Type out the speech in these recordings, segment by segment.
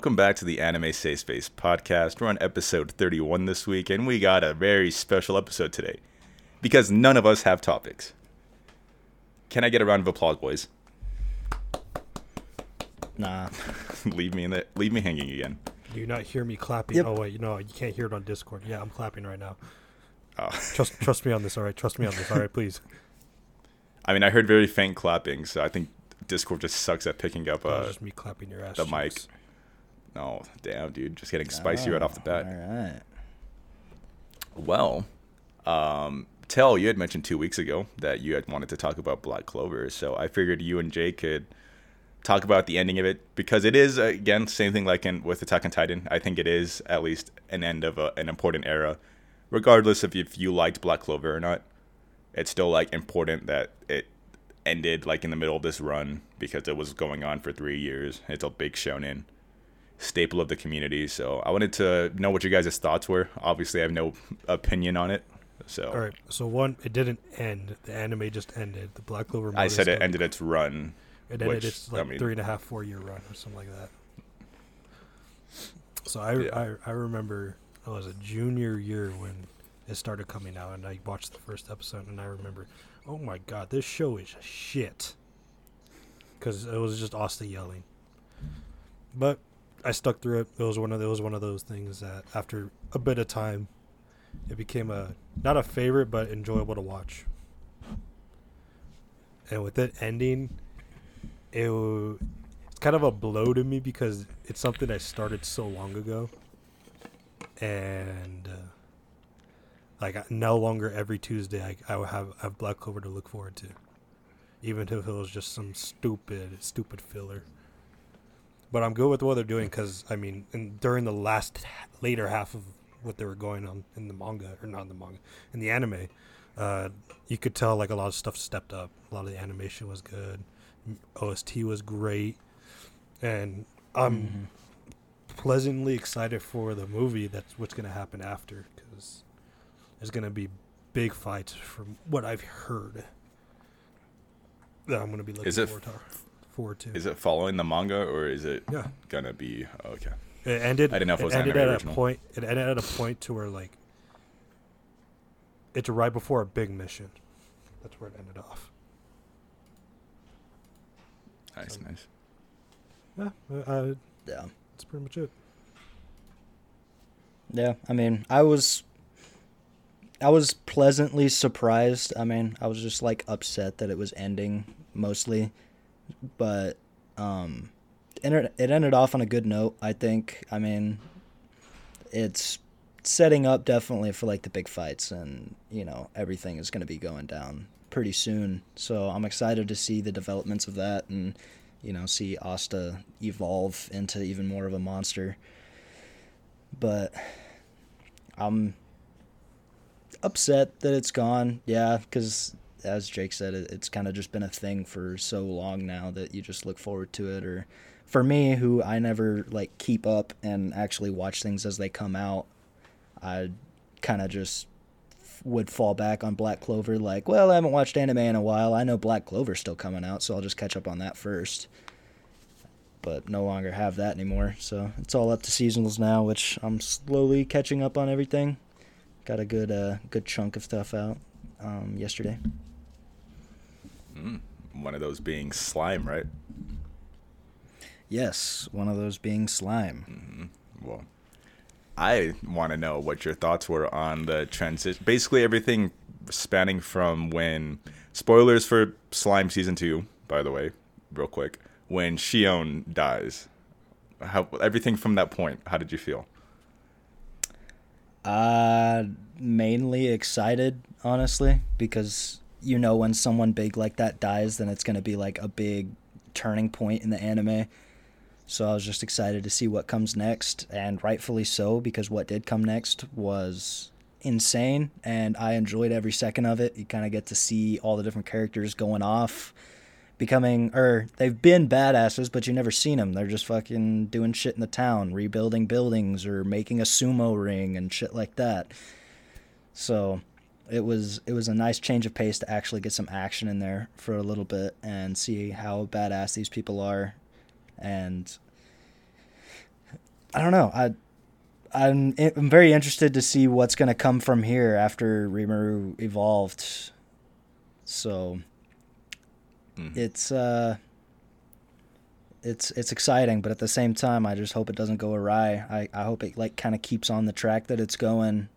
welcome back to the Anime Safe Space podcast. We're on episode 31 this week, and we got a very special episode today because none of us have topics. Can I get a round of applause, boys? Nah. leave me in the leave me hanging again. Do you not hear me clapping? Yep. Oh wait, no, you can't hear it on Discord. Yeah, I'm clapping right now. Oh. Trust trust me on this, all right? Trust me on this, all right? Please. I mean, I heard very faint clapping, so I think Discord just sucks at picking up That was uh, just me clapping your ass. the mic. No, damn, dude, just getting spicy right off the bat. All right. Well, um, Tell, you had mentioned two weeks ago that you had wanted to talk about Black Clover, so I figured you and Jay could talk about the ending of it because it is again same thing like in with Attack on Titan. I think it is at least an end of a, an important era, regardless of if you liked Black Clover or not. It's still like important that it ended like in the middle of this run because it was going on for three years. It's a big shonen staple of the community. So I wanted to know what you guys' thoughts were. Obviously, I have no opinion on it. So All right. So one, it didn't end. The anime just ended. The Black Clover. I said it ended its run. It ended which, its I like mean- three and a half, four year run or something like that. So I, Yeah. I I remember I was a junior year when it started coming out, and I watched the first episode, and I remember, oh my god, this show is shit. Because it was just Asta yelling. But I stuck through it. It was one of was one of those things that after a bit of time, it became a not a favorite but enjoyable to watch. And with it ending, it it's kind of a blow to me because it's something I started so long ago, and uh, like no longer every Tuesday I I will have I have Black Clover to look forward to, even if it was just some stupid stupid filler. But I'm good with what they're doing because I mean, in, during the last later half of what they were going on in the manga or not in the manga in the anime, uh, you could tell like a lot of stuff stepped up. A lot of the animation was good. OST was great, and I'm pleasantly excited for the movie. That's what's gonna happen after because there's gonna be big fights from what I've heard. That I'm gonna be looking Is it forward to. Forward to. Is it following the manga or is it Yeah. gonna be okay? It ended. I didn't know if it was ended at original. a point. It ended at a point to where like it's right before a big mission. That's where it ended off. Nice, Um, nice. Yeah, uh, uh, Yeah. that's pretty much it. Yeah. I mean, I was I was pleasantly surprised. I mean, I was just like upset that it was ending mostly, but um it ended, it ended off on a good note, I think. I mean, it's setting up definitely for like the big fights and, you know, everything is going to be going down pretty soon. So, I'm excited to see the developments of that and you know, see Asta evolve into even more of a monster. But I'm upset that it's gone. Yeah, because as Jake said, it, it's kind of just been a thing for so long now that you just look forward to it. Or for me, who I never like keep up and actually watch things as they come out, I kind of just would fall back on Black Clover. Like, well, I haven't watched anime in a while. I know Black Clover's still coming out, so I'll just catch up on that first. But no longer have that anymore. So it's all up to seasonals now, which I'm slowly catching up on everything. Got a good uh good chunk of stuff out um yesterday. Mm. One of those being slime, right? Yes, one of those being slime. Well, I want to know what your thoughts were on the transition. Basically, everything spanning from when spoilers for Slime season two, by the way, real quick. When Shion dies, how everything from that point. How did you feel? Uh mainly excited, honestly, because you know when someone big like that dies, then it's gonna be like a big turning point in the anime. So I was just excited to see what comes next, and rightfully so, because what did come next was insane, and I enjoyed every second of it. You kind of get to see all the different characters going off, becoming, or they've been badasses, but you never seen them. They're just fucking doing shit in the town, rebuilding buildings, or making a sumo ring and shit like that. So it was it was a nice change of pace to actually get some action in there for a little bit and see how badass these people are and I don't know. I I'm I'm very interested to see what's going to come from here after Rimuru evolved. So Mhm. it's uh it's it's exciting, but at the same time I just hope it doesn't go awry. I I hope it like kind of keeps on the track that it's going.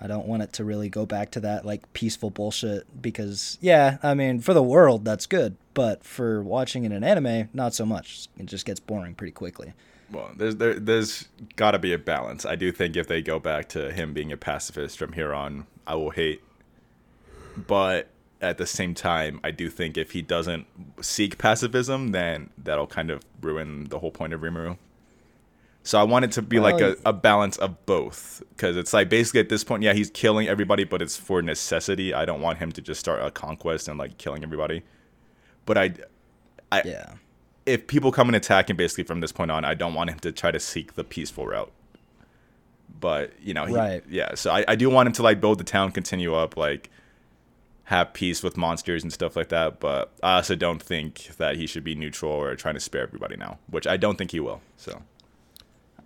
I don't want it to really go back to that like peaceful bullshit because yeah, I mean, for the world that's good, but for watching in an anime, not so much. It just gets boring pretty quickly. Well, there's there, there's got to be a balance. I do think if they go back to him being a pacifist from here on, I will hate. But at the same time, I do think if he doesn't seek pacifism, then that'll kind of ruin the whole point of Rimuru. So I want it to be like a, a balance of both, because it's like basically at this point, yeah, he's killing everybody, but it's for necessity. I don't want him to just start a conquest and like killing everybody. But I, I, Yeah. if people come and attack him basically from this point on, I don't want him to try to seek the peaceful route. But you know, he, Right. Yeah, so I, I do want him to like build the town, continue up, like have peace with monsters and stuff like that. But I also don't think that he should be neutral or trying to spare everybody now, which I don't think he will. So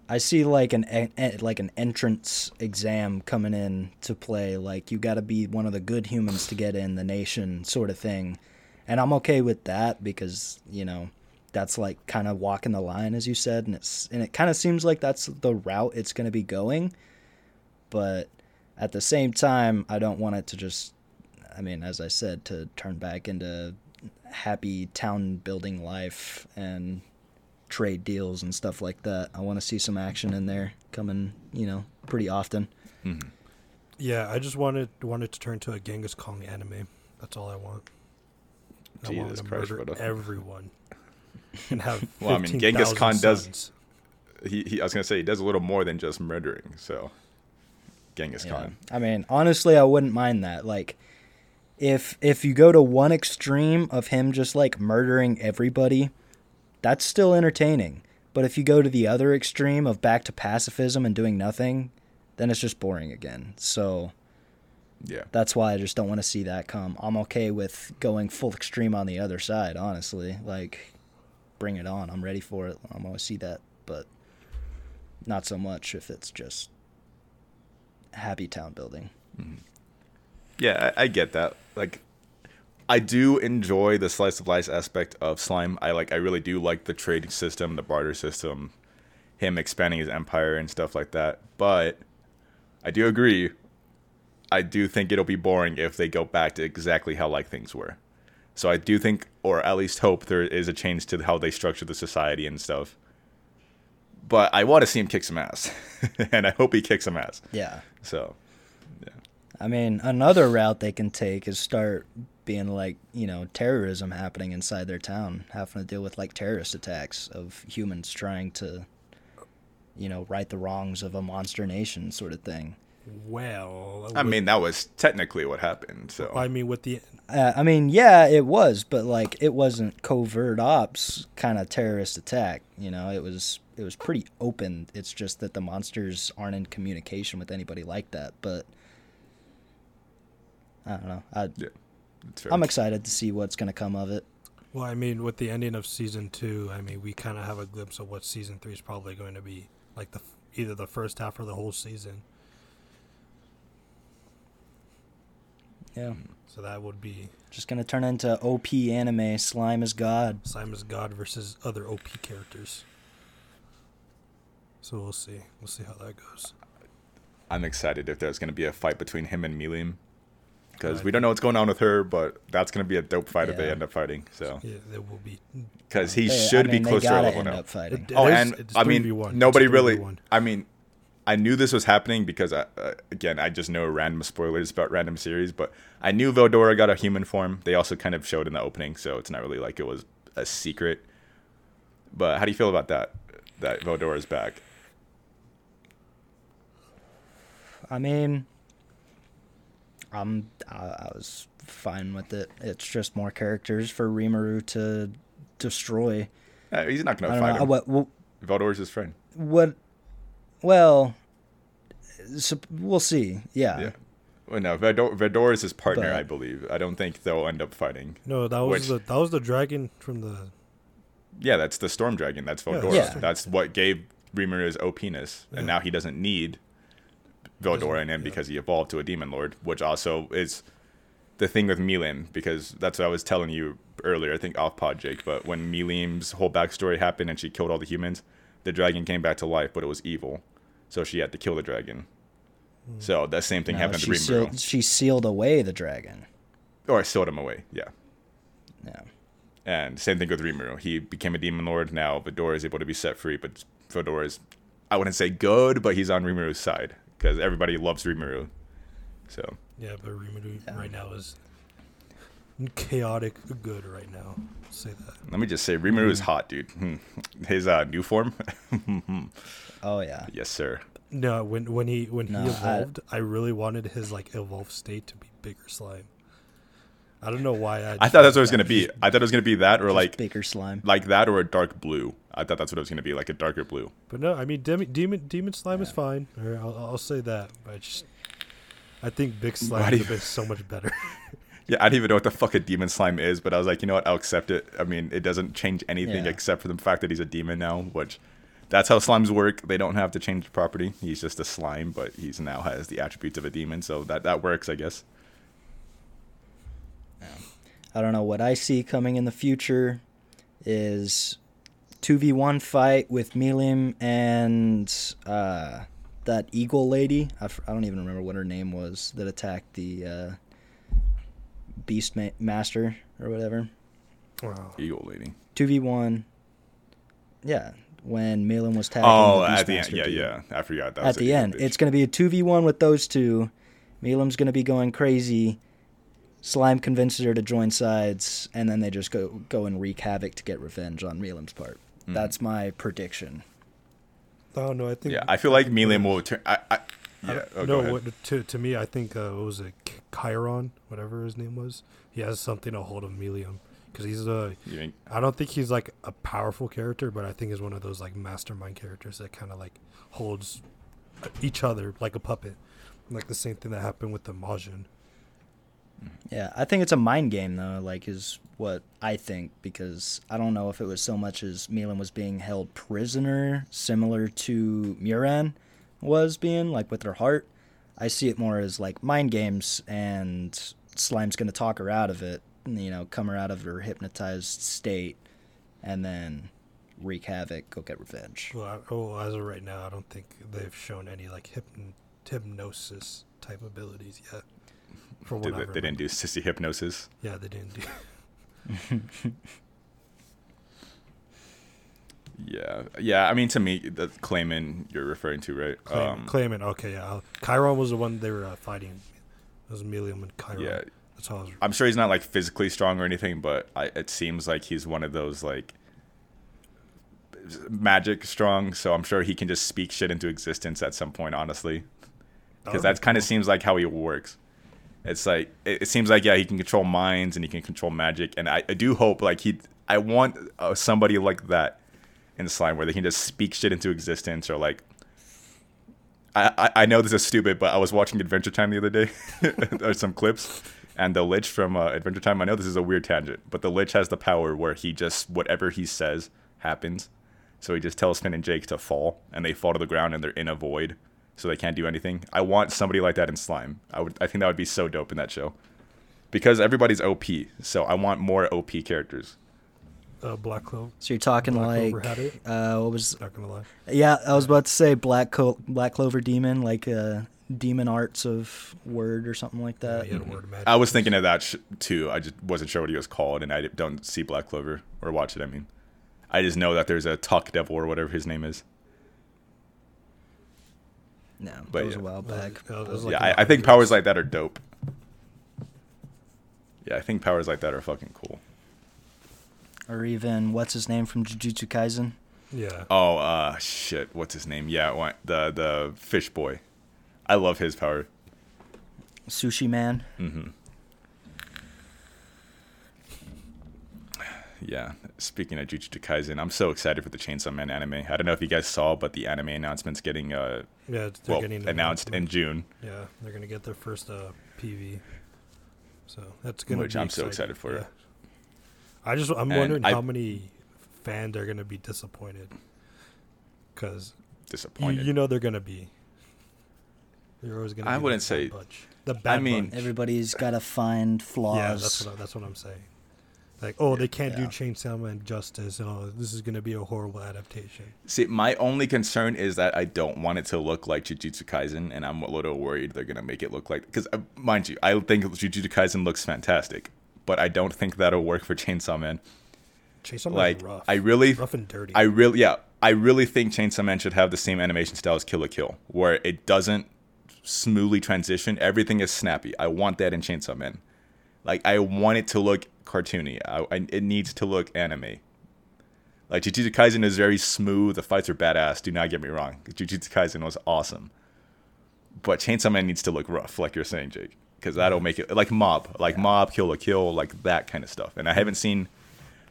I see like an en- en- like an entrance exam coming in to play. Like you got to be one of the good humans to get in the nation, sort of thing. And I'm okay with that because you know that's like kind of walking the line, as you said, and it's and it kind of seems like that's the route it's going to be going. But at the same time, I don't want it to just. I mean, as I said, to turn back into happy town building life and trade deals and stuff like that. I want to see some action in there coming, you know, pretty often. mhm. Yeah, I just wanted wanted to turn to a Genghis Khan anime. That's all I want. I want to Christ, murder what everyone and have. Well, I mean, Genghis 15,000 Khan does- he, he I was gonna say he does a little more than just murdering. So Genghis Yeah. Khan. I mean, honestly, I wouldn't mind that. Like, if if you go to one extreme of him just like murdering everybody, that's still entertaining. But if you go to the other extreme of back to pacifism and doing nothing, then it's just boring again. So Yeah. that's why I just don't want to see that come. I'm okay with going full extreme on the other side, honestly. Like, bring it on. I'm ready for it. I'm going to see that, but not so much if it's just happy town building. Mm-hmm. Yeah, I, I get that. Like, I do enjoy the slice of life aspect of slime. I like, I really do like the trading system, the barter system, him expanding his empire and stuff like that. But I do agree. I do think it'll be boring if they go back to exactly how like things were. So I do think, or at least hope, there is a change to how they structure the society and stuff. But I want to see him kick some ass, and I hope he kicks some ass. Yeah. So I mean, another route they can take is start being like, you know, terrorism happening inside their town, having to deal with like terrorist attacks of humans trying to, you know, right the wrongs of a monster nation sort of thing. Well, I with- mean, that was technically what happened. So I mean, with the Uh, I mean, yeah, it was, but like it wasn't covert ops kind of terrorist attack. You know, it was it was pretty open. It's just that the monsters aren't in communication with anybody like that. But I don't know. I, yeah, it's fair. I'm excited to see what's gonna come of it. well, I mean, with the ending of season two, I mean, we kind of have a glimpse of what season three is probably going to be, like the either the first half or the whole season. Yeah, So that would be just gonna turn into OP anime. Slime is God. Slime is God versus other OP characters. So we'll see. We'll see how that goes. I'm excited if there's going to be a fight between him and Milim. Because we don't know what's going on with her, but that's going to be a dope fight if they end up fighting. So, Yeah, there will be. because he They- I should mean, be they close to our gotta level end now. up fighting. Oh, and I mean, nobody really. I mean, I knew this was happening because I, uh, again, I just know random spoilers about random series, but I knew Veldora got a human form. They also kind of showed in the opening, so it's not really like it was a secret. But how do you feel about that? That Veldora's back. I mean, I'm I, I was fine with it. It's just more characters for Rimuru to destroy. Uh, he's not going to don't fight know him. what what Veldora's his friend. what. Well, so we'll see. Yeah. Yeah. Well, no, Vedor, Vedor is his partner, But- I believe. I don't think they'll end up fighting. No, that was Which- the that was the dragon from the. Yeah, that's the Storm Dragon. That's Yeah, Yeah. That's what gave Rimuru's OPness, Yeah. and now he doesn't need Veldora in him yeah. because he evolved to a demon lord, which also is the thing with Milim because that's what I was telling you earlier. I think off pod Jake, but when Milim's whole backstory happened and she killed all the humans, the dragon came back to life, but it was evil, so she had to kill the dragon. Hmm. So that same thing No, happened to Rimuru, sealed, she sealed away the dragon. or sealed him away. Yeah. Yeah. And same thing with Rimuru. He became a demon lord. Now Vidora is able to be set free, but Vidora is, I wouldn't say good, but he's on Rimuru's side because everybody loves Rimuru. So Yeah, but Rimuru Yeah. right now is chaotic good right now. Say that. let me just say, Rimuru is hot, dude. Hmm. His uh, new form, Oh yeah. yes, sir. No, when when he when No, he I- evolved, I, really wanted his like evolved state to be bigger slime. I don't know why I. I thought that's what it was gonna be. I thought it was gonna be that, or like bigger slime. like that, or a dark blue. I thought that's what it was gonna be, like a darker blue. But no, I mean demon demon, demon slime is fine. Or I'll, I'll say that. But I just I think big slime Why would have been so much better. Yeah, I don't even know what the fuck a demon slime is, but I was like, you know what? I'll accept it. I mean, it doesn't change anything Yeah. except for the fact that he's a demon now, which that's how slimes work. They don't have to change the property. He's just a slime, but he's now has the attributes of a demon, so that that works, I guess. I don't know what I see coming in the future is 2v1 fight with Milim and uh, that eagle lady. I, f- I don't even remember what her name was that attacked the uh, Beast ma- Master or whatever. wow. Eagle lady. 2v1. Yeah, when Milim was tagging Oh, the Beast at the end, yeah, dude. yeah. I forgot that. At was the end, bitch. it's going to be a 2v1 with those two. Milim's going to be going crazy. Slime convinces her to join sides, and then they just go go and wreak havoc to get revenge on Milim's part. Mhm. That's my prediction. Oh no, I think. yeah. I feel like Milim will turn. I, I, I yeah. don't- Oh, no, what, to to me, I think uh, what was it Chiron, whatever his name was. He has something to hold of Milim because he's a. You think- I don't think he's like a powerful character, but I think he's one of those like mastermind characters that kind of like holds each other like a puppet, like the same thing that happened with the Majin. Yeah, I think it's a mind game though. Like is what I think because I don't know if it was so much as Milim was being held prisoner, similar to Muran was being like with her heart. I see it more as like mind games, and Slime's gonna talk her out of it. You know, come her out of her hypnotized state, and then wreak havoc, go get revenge. Well, I, oh, as of right now, I don't think they've shown any like hypn- hypnosis type abilities yet. For what Did they, didn't do sissy hypnosis. Yeah, they didn't do. Yeah, yeah. I mean, to me, the Clayman you're referring to, right? Um, Clayman, okay, yeah. Chiron was the one they were uh, fighting. It was Milim and Chiron. Yeah, That's how I was. I'm sure he's not like physically strong or anything, but I, it seems like he's one of those like magic strong. So I'm sure he can just speak shit into existence at some point, honestly, because That would that be kind of seems like how he works. It's like it, it seems like yeah, he can control minds and he can control magic, and I, I do hope like he, I want uh, somebody like that in slime where they can just speak shit into existence or like. I, I- know this is stupid, but I was watching Adventure Time the other day, or some clips, and the Lich from uh, Adventure Time. I know this is a weird tangent, but the Lich has the power where he just whatever he says happens. So he just tells Finn and Jake to fall, and they fall to the ground, and they're in a void, so they can't do anything. I want somebody like that in Slime. I would. I think that would be so dope in that show, because everybody's OP. So I want more OP characters. Uh, Black Clover. So you're talking Black like uh, what was? Not gonna lie. Yeah, I was about to say Black Co- Black Clover Demon, like uh, Demon Arts of Word or something like Yeah, that. he had a word magic. I was thinking of that sh- too. I just wasn't sure what he was called, and I don't see Black Clover or watch it. I mean, I just know that there's a Tuck Devil or whatever his name is. No, But that was yeah. a while back. Yeah, it was like yeah, in I, I think powers like that are dope. Yeah, I think powers like that are fucking cool. Or even what's his name from Jujutsu Kaisen? Yeah. Oh, uh, shit, what's his name? Yeah, what- the the fish boy. I love his power. Sushi Man. Mm hmm Yeah, speaking of Jujutsu Kaisen, I'm so excited for the Chainsaw Man anime. I don't know if you guys saw, but the anime announcement's getting uh Yeah, they're well getting announced in. June, Yeah, they're gonna get their first uh, PV. So that's gonna Which be I'm so excited for. Yeah. I just I'm And wondering I- how many fans are gonna be disappointed. Because disappointed. you know they're gonna be. They're always gonna. I be wouldn't say- bad bunch. the bad. I mean, bunch. Everybody's got to find flaws. yeah, that's what I, that's what I'm saying. Like, oh, they can't do Chainsaw Man justice. Oh, this is gonna be a horrible adaptation. See, my only concern is that I don't want it to look like Jujutsu Kaisen, and I'm a little worried they're gonna make it look like. Because uh, mind you, I think Jujutsu Kaisen looks fantastic, but I don't think that'll work for Chainsaw Man. Chainsaw Man's Like, rough. I really, rough and dirty. I really, yeah, I really think Chainsaw Man should have the same animation style as Kill la Kill, where it doesn't smoothly transition. Everything is snappy. I want that in Chainsaw Man. Like, I want it to look cartoony. I, I, it needs to look anime. Like Jujutsu Kaisen is very smooth. The fights are badass. Do not get me wrong. Jujutsu Kaisen was awesome, but Chainsaw Man needs to look rough, like you're saying, Jake, because that'll make it like Mob, like Mob, Kill la Kill, like that kind of stuff. And I haven't seen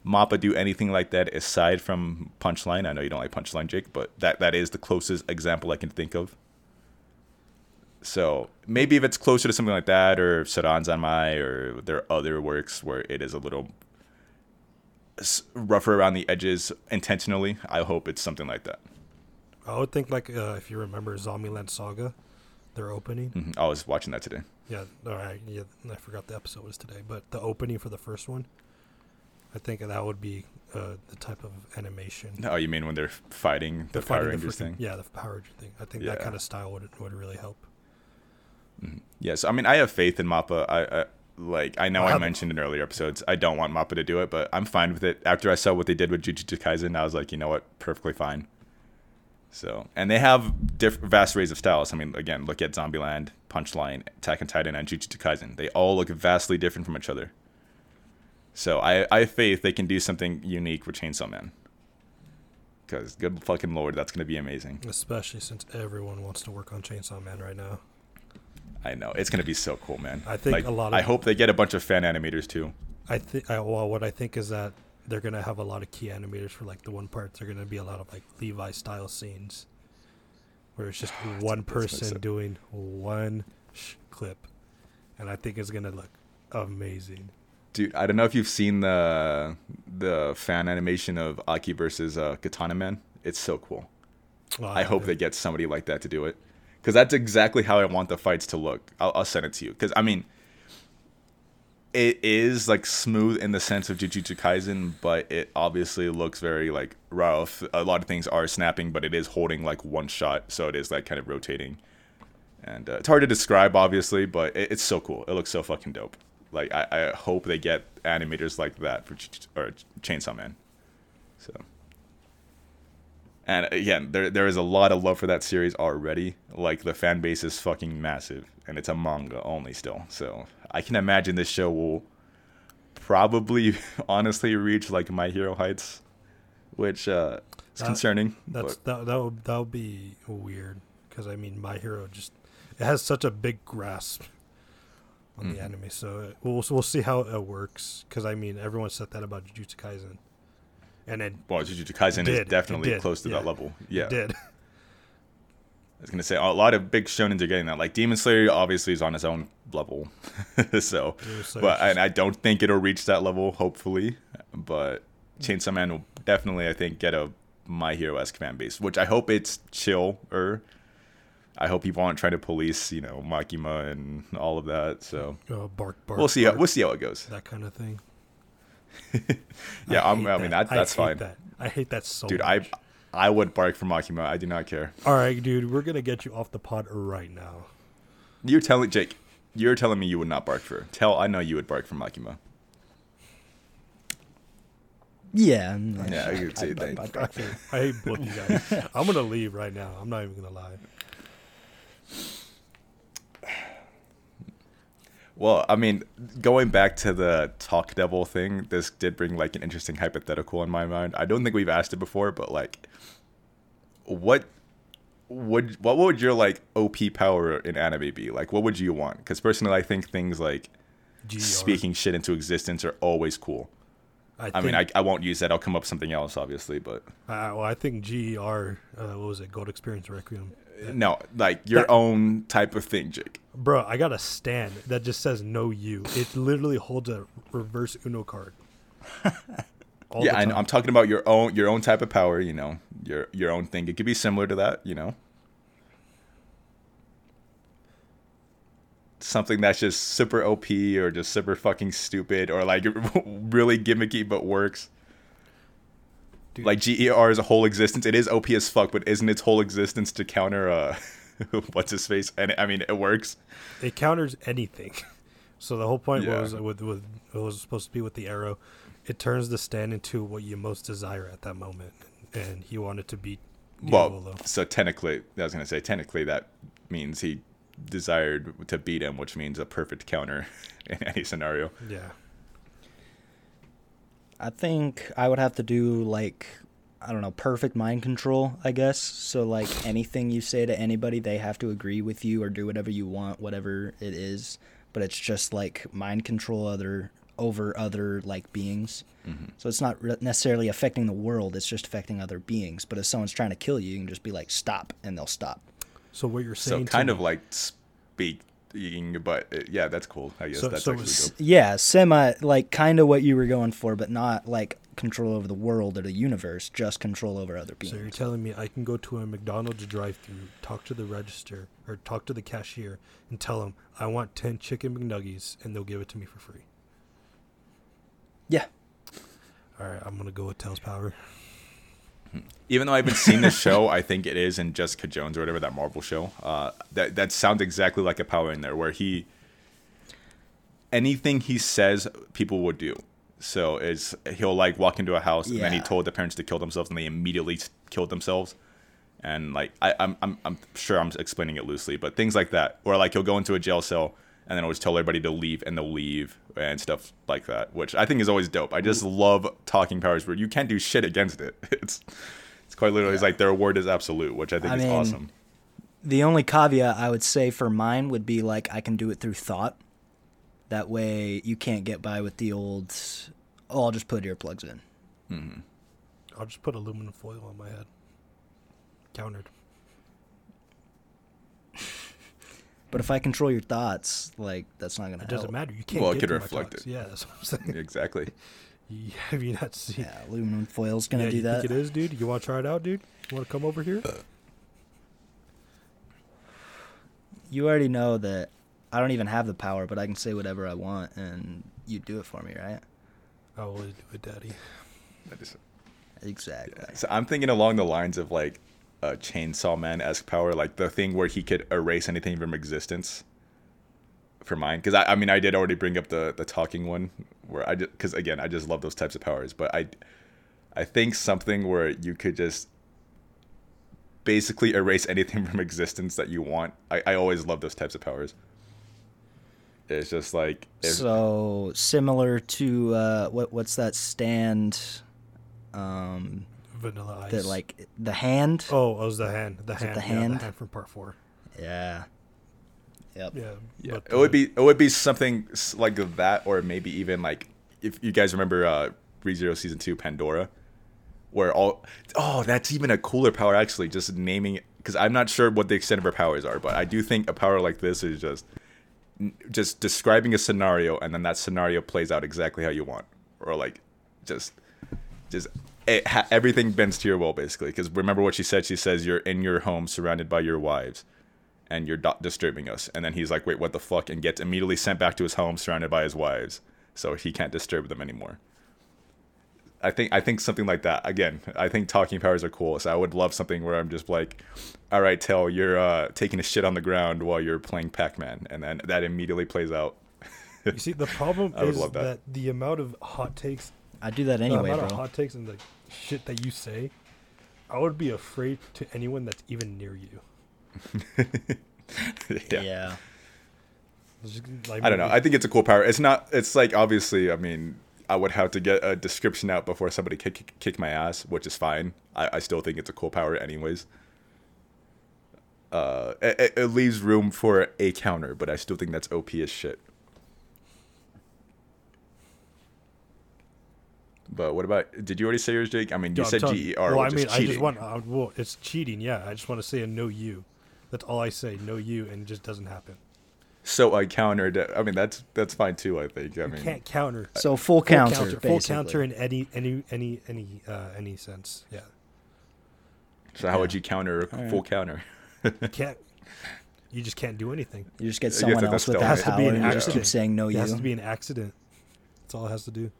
Mappa do anything like that aside from Punchline. I know you don't like Punchline, Jake, but that that is the closest example I can think of. So maybe if it's closer to something like that, or Sarazanmai, or there are other works where it is a little rougher around the edges intentionally. I hope it's something like that. I would think like uh, if you remember Zombieland Saga, their opening. Mhm. I was watching that today. Yeah, all right. Yeah, I forgot the episode was today, but the opening for the first one, I think that would be uh, the type of animation. Oh, you mean when they're fighting the They're Power fighting Rangers freaking- thing? Yeah, the Power Ranger thing. I think that kind of style would would really help. Mhm. Yes, I mean I have faith in Mappa. I, I like I know I mentioned in earlier episodes I don't want Mappa to do it, but I'm fine with it. After I saw what they did with Jujutsu Kaisen, I was like, you know what, perfectly fine. So, and they have diff- vast arrays of styles. I mean, again, look at Zombieland, Punchline, Attack on Titan, and Jujutsu Kaisen. They all look vastly different from each other. So I, I have faith they can do something unique with Chainsaw Man. Because good fucking lord, that's gonna be amazing. Especially since everyone wants to work on Chainsaw Man right now. I know it's gonna be so cool, man. I think Like, a lot Of, I hope they get a bunch of fan animators too. I think. Well, what I think is that they're gonna have a lot of key animators for like the one part. They're gonna be a lot of like Levi style scenes, where it's just one person doing one sh- clip, and I think it's gonna look amazing. Dude, I don't know if you've seen the the fan animation of Aki versus uh, Katana Man. It's so cool. Well, I hope they get somebody like that to do it, because that's exactly how I want the fights to look. I'll, I'll send it to you. Because I mean, it is like smooth in the sense of Jujutsu Kaisen, but it obviously looks very like rough. A lot of things are snapping, but it is holding like one shot, so it is like kind of rotating. And uh, it's hard to describe, obviously, but it, it's so cool. It looks so fucking dope. Like I, I hope they get animators like that for Ch- or Chainsaw Man. So. And again, there there is a lot of love for that series already. Like the fan base is fucking massive, and it's a manga only still. So I can imagine this show will probably honestly reach like My Hero heights, which uh, is Uh, concerning. That's but that that would that would be weird because I mean My Hero just it has such a big grasp on the Mhm. anime, so it, we'll we'll see how it works. Because I mean everyone said that about Jujutsu Kaisen, and it well, Jujutsu Kaisen did, is definitely close to yeah. that level. Yeah, did. I was gonna say a lot of big shonens are getting that. Like Demon Slayer obviously is on its own level, so Demon but and I don't think it'll reach that level. Hopefully, but Chainsaw Man will definitely, I think, get a My Hero esque fan base, which I hope it's chill or. I hope people aren't trying to police, you know, Makima and all of that. So uh, bark bark. we'll see. How, bark, we'll see how it goes. that kind of thing. Yeah, I'm, hate I mean that, I that's hate fine, That. I hate that so dude. much. I I would bark for Makima. I do not care. All right, dude, we're gonna get you off the pod right now. You're telling Jake. You're telling me you would not bark for. Tell I know you would bark for Makima. Yeah. I'm- Yeah, I could say I'd- I'd- I'd- I hate both you guys. I'm gonna leave right now. I'm not even gonna lie. Well, I mean, going back to the talk devil thing, this did bring like an interesting hypothetical in my mind. I don't think we've asked it before, but like, what would what would your like OP power in anime be? Like, what would you want? Because personally, I think things like GR. speaking shit into existence are always cool. I, I mean, I, I won't use that. I'll come up with something else, obviously, but Uh, well, I think GER, uh, what was it, Gold Experience Requiem. no, like your That- own type of thing, Jake. Bro, I got a stand that just says no you. It literally holds a reverse Uno card. Yeah, I know. I'm talking about your own your own type of power. You know, your your own thing. It could be similar to that. You know, something that's just super OP or just super fucking stupid or like really gimmicky but works. Dude. Like a whole existence, it is OP as fuck, but isn't its whole existence to counter uh what's his face? And I mean, it works. it counters anything. So the whole point Yeah. was with with it was supposed to be with the arrow. It turns the stand into what you most desire at that moment, and he wanted to beat Well, so technically, I was gonna say technically that means he desired to beat him, which means a perfect counter in any scenario. Yeah, I think I would have to do like I don't know, perfect mind control, I guess. So like anything you say to anybody, they have to agree with you or do whatever you want, whatever it is. But it's just like mind control other over other like beings. Mm-hmm. So it's not re- necessarily affecting the world; it's just affecting other beings. But if someone's trying to kill you, you can just be like, "Stop," and they'll stop. So what you're So saying? to kind me- of like speaking, but uh, yeah, that's cool. I guess So- that's so actually s- Yeah, semi like kind of what you were going for, but not like control over the world or the universe, just control over other beings. So you're telling me I can go to a McDonald's drive-through, talk to the register or talk to the cashier, and tell them I want ten chicken McNuggies, and they'll give it to me for free. yeah. All right, I'm gonna go with Tails Power. Even though I haven't seen the show, I think it is in Jessica Jones or whatever that Marvel show. Uh, that that sounds exactly like a power in there, where he anything he says, people would do. So is he'll like walk into a house and then he told the parents to kill themselves and they immediately killed themselves. And like I, I'm, I'm I'm sure I'm explaining it loosely, but things like that, or like he'll go into a jail cell and then always tell everybody to leave and they'll leave and stuff like that, which I think is always dope. I just love talking powers where you can't do shit against it. It's it's quite literally it's like their word is absolute, which I think I is mean, awesome. The only caveat I would say for mine would be like I can do it through thought. That way you can't get by with the old. Oh, I'll just put earplugs in. Mm-hmm. I'll just put aluminum foil on my head. Countered. But if I control your thoughts, like that's not gonna It doesn't matter. You can't. Well, it get could to my reflect thoughts. it. Yeah, that's what I'm saying. Exactly. Have you not seen? Yeah, aluminum foil's gonna yeah, do you that. think it is, dude? You want to try it out, dude? You want to come over here? You already know that I don't even have the power, but I can say whatever I want, and you do it for me, right? I always do it, daddy. That is- Exactly. Yeah. So I'm thinking along the lines of like a Chainsaw Man esque power, like the thing where he could erase anything from existence. For mine, because I, I mean, I did already bring up the the talking one, where I just because again, I just love those types of powers. But I, I think something where you could just basically erase anything from existence that you want. I, I always love those types of powers. It's just like if, So similar to uh, what what's that stand? Um, Vanilla Ice. that like the hand. Oh, it was the hand. The Is it hand. the Yeah, hand? the hand from part four. Yeah. Yep. Yeah. Yeah, but, it would uh, be it would be something like that, or maybe even like if you guys remember uh ReZero season two Pandora, where all oh that's even a cooler power actually. Just naming because I'm not sure what the extent of her powers are, but I do think a power like this is just n- just describing a scenario and then that scenario plays out exactly how you want, or like just just it, ha- everything bends to your will basically. Because remember what she said? She says you're in your home surrounded by your wives and you're not disturbing us. And then he's like, wait, what the fuck? And gets immediately sent back to his home surrounded by his wives. So he can't disturb them anymore. I think I think something like that. Again, I think talking powers are cool. So I would love something where I'm just like, all right, tell you're uh, taking a shit on the ground while you're playing Pac-Man, and then that immediately plays out. You see, the problem I is love that. that. the amount of hot takes, I do that anyway. the anyway, amount of hot takes and the shit that you say, I would be afraid to anyone that's even near you. yeah. yeah. Like, I don't know. I think it's a cool power. It's not. It's like obviously. I mean, I would have to get a description out before somebody kick kick, my ass, which is fine. I, I still think it's a cool power, anyways. Uh, it, it- leaves room for a counter, but I still think that's OP as shit. But what about? Did you already say yours, Jake? I mean, you No, said GER, Well, I mean, I just want. Uh, well, it's cheating. Yeah, I just want to say a no you. That's all I say. No you, and it just doesn't happen. So I countered. I mean, that's that's fine too. I think. I mean, You mean, can't counter. So full Full counter, counter, basically. full counter in any any any any uh, any sense. Yeah, so how would you counter a full counter? you can't. You just can't do anything. You just get someone else with that power, has to be an and you just keep accident. saying no. It You. has to be an accident. That's all it has to do.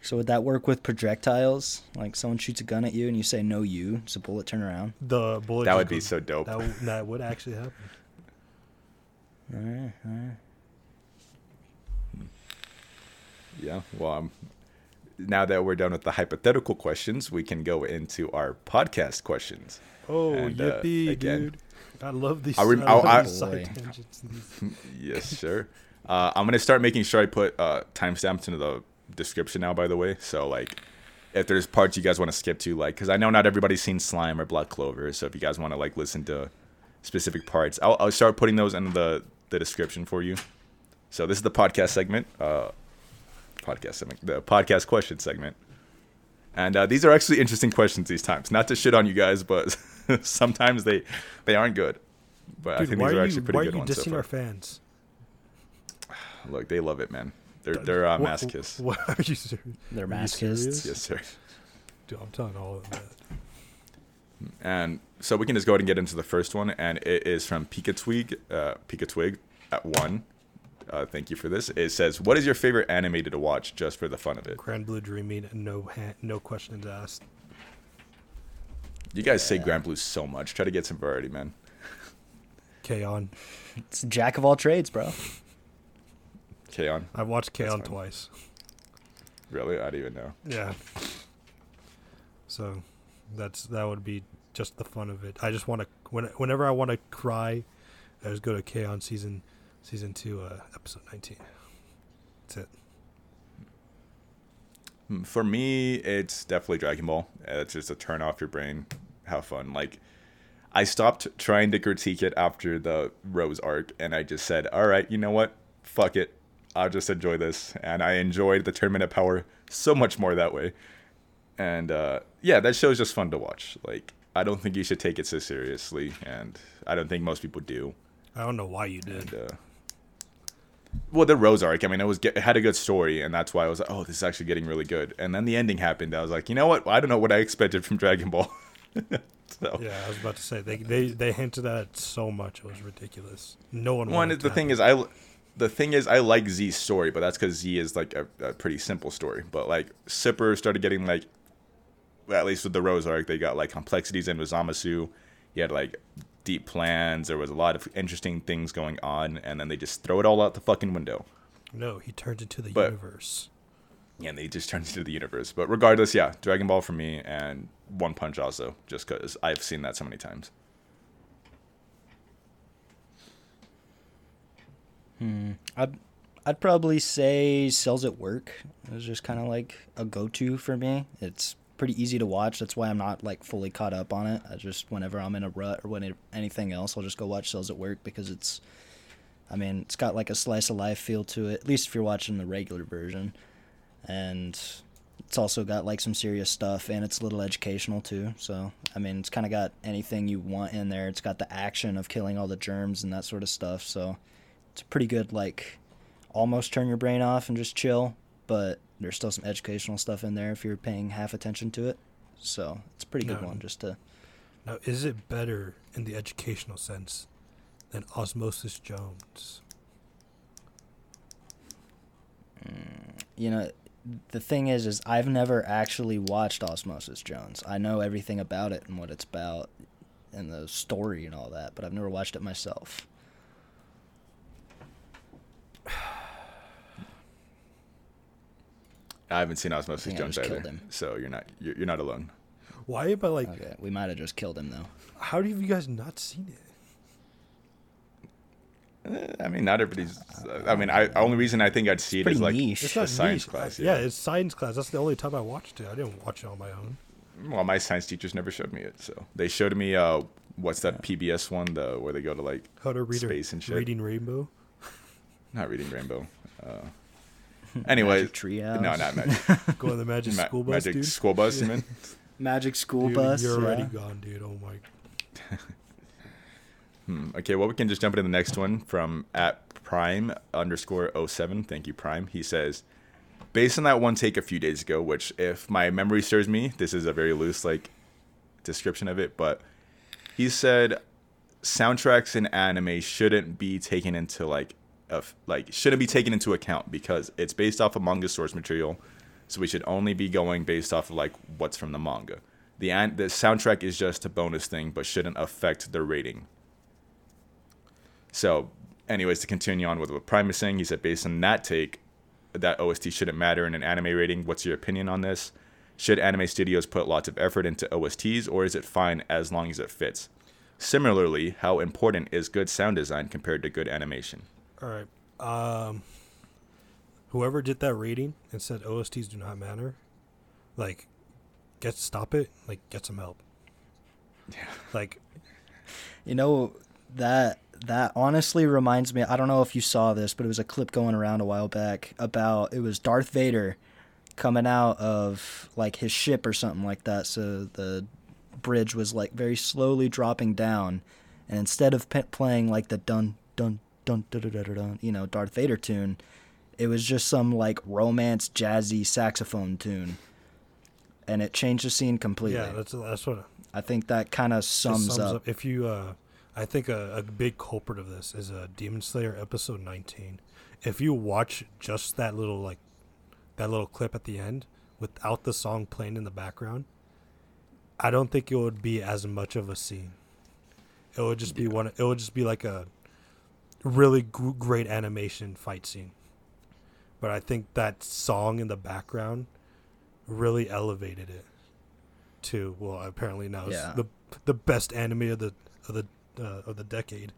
So would that work with projectiles? Like someone shoots a gun at you and you say no. You. Does a bullet turn around? The bullet. That would be so dope. That, w- that would actually happen. All right. All right. Yeah. Well, um, now that we're done with the hypothetical questions, we can go into our podcast questions. Oh, And, uh, yippee, again- dude! I love these. I I, love I- these Boy. side tangents. yes, sure. Uh, I'm gonna start making sure I put uh, timestamps into the description now. By the way, so like, if there's parts you guys want to skip to, like, because I know not everybody's seen Slime or Black Clover, so if you guys want to like listen to specific parts, I'll, I'll start putting those in the the description for you. So this is the podcast segment, uh, podcast segment, the podcast question segment, and uh, these are actually interesting questions these times. Not to shit on you guys, but sometimes they they aren't good. But I Dude, think why these are are you actually pretty why are good you ones so dissing far. our fans? Look, they love it, man. They're they're uh, What- masochists. What, are you serious? They're Are masochists. Yes, sir. Dude, I'm telling all of that. And so we can just go ahead and get into the first one, and it is from Pika Twig, uh, Pika Twig at one. Uh, thank you for this. It says, "What is your favorite animated to watch just for the fun of it?" Grand Blue Dreaming, no ha- no questions asked. You guys say Grand Blue so much. Try to get some variety, man. K-On! It's jack of all trades, bro. Okay, on. I watched K-On! twice. Really? I don't even know. Yeah. So, that's that would be just the fun of it. I just want to when, whenever I want to cry, I just go to K-On! season season two, uh, episode nineteen. That's it. Hmm, For me, it's definitely Dragon Ball. Uh, It's just a turn off your brain. Have fun. Like, I stopped trying to critique it after the Rose arc, and I just said, "All right, you know what? Fuck it. I'll just enjoy this." And I enjoyed the Tournament of Power so much more that way. And uh, yeah, that show's just fun to watch. Like, I don't think you should take it so seriously, and I don't think most people do. I don't know why you did. And, uh, well, the Rose arc. I mean, it was it had a good story, and that's why I was like, oh, this is actually getting really good. And then the ending happened. I was like, you know what? I don't know what I expected from Dragon Ball. so Yeah, I was about to say they they they hinted at it so much it was ridiculous. No one. one, wanted the thing is, I the thing is, I like Z's story, but that's because Z is like a, a pretty simple story. But like Super started getting like, at least with the Rose arc, they got like complexities in with Zamasu. He had like deep plans. There was a lot of interesting things going on, and then they just throw it all out the fucking window. No, he turned into the But- universe. Yeah, and they just turned into the universe. But regardless, yeah, Dragon Ball for me and One Punch also, just because I've seen that so many times. Hmm. I'd I'd probably say Cells at Work. It was just kind of like a go-to for me. It's pretty easy to watch. That's why I'm not like fully caught up on it. I just whenever I'm in a rut or when anything else, I'll just go watch Cells at Work because it's. I mean, it's got like a slice of life feel to it. At least if you're watching the regular version, and it's also got like some serious stuff and it's a little educational too. So I mean, it's kind of got anything you want in there. It's got the action of killing all the germs and that sort of stuff. So it's a pretty good like almost turn your brain off and just chill but there's still some educational stuff in there if you're paying half attention to it. So it's a pretty good one just to Now, is it better in the educational sense than Osmosis Jones? Mm, you know the thing is is i've never actually watched osmosis jones. I know everything about it and what it's about and the story and all that but i've never watched it myself I haven't seen Osmosis think I Jones just either, killed him. so you're not you're, you're not alone. Why But like? okay we might have just killed him though How have you guys not seen it? Eh, I mean, not everybody's. I mean, I only reason I think I'd see it's pretty is like niche. It's a not science niche. class. Yeah. yeah, it's science class. That's the only time I watched it. I didn't watch it on my own. Well, my science teachers never showed me it, so they showed me uh, what's that PBS one, the where they go to like How to read Space a, and shit. reading Rainbow. not reading Rainbow. Uh, anyway, Magic Treehouse. no, not magic. Go on the Magic Ma- School Bus, magic dude. school bus. You mean? magic school Dude, bus You're already yeah. gone, dude. Oh my. Hmm. Okay, well, we can just jump into the next one from at prime underscore 07. Thank you, Prime. He says, based on that one take a few days ago, which, if my memory serves me, this is a very loose like description of it, but he said soundtracks in anime shouldn't be taken into like of like shouldn't be taken into account because it's based off of manga source material, so we should only be going based off of like what's from the manga. The an- the soundtrack is just a bonus thing, but shouldn't affect the rating. So, anyways, to continue on with what Prime is saying, he said based on that take, that OST shouldn't matter in an anime rating. What's your opinion on this? Should anime studios put lots of effort into OSTs, or is it fine as long as it fits? Similarly, how important is good sound design compared to good animation? All right. Um, whoever did that rating and said OSTs do not matter, like, get stop it. Like, get some help. Yeah. Like, You know that that honestly reminds me. I don't know if you saw this, but it was a clip going around a while back about it was Darth Vader coming out of like his ship or something like that. So the bridge was like very slowly dropping down, and instead of pe- playing like the dun dun dun dun dun dun, dun, you know Darth Vader tune, it was just some like romance jazzy saxophone tune, and it changed the scene completely. yeah, that's that's what I think that kind of it sums, up. If you, uh, I think a, a big culprit of this is uh, Demon Slayer episode 19. If you watch just that little like that little clip at the end without the song playing in the background, I don't think it would be as much of a scene. It would just be one. It would just be like a really gr- great animation fight scene. But I think that song in the background really elevated it to well apparently now Yeah. the the best anime of the of the uh, of the decade.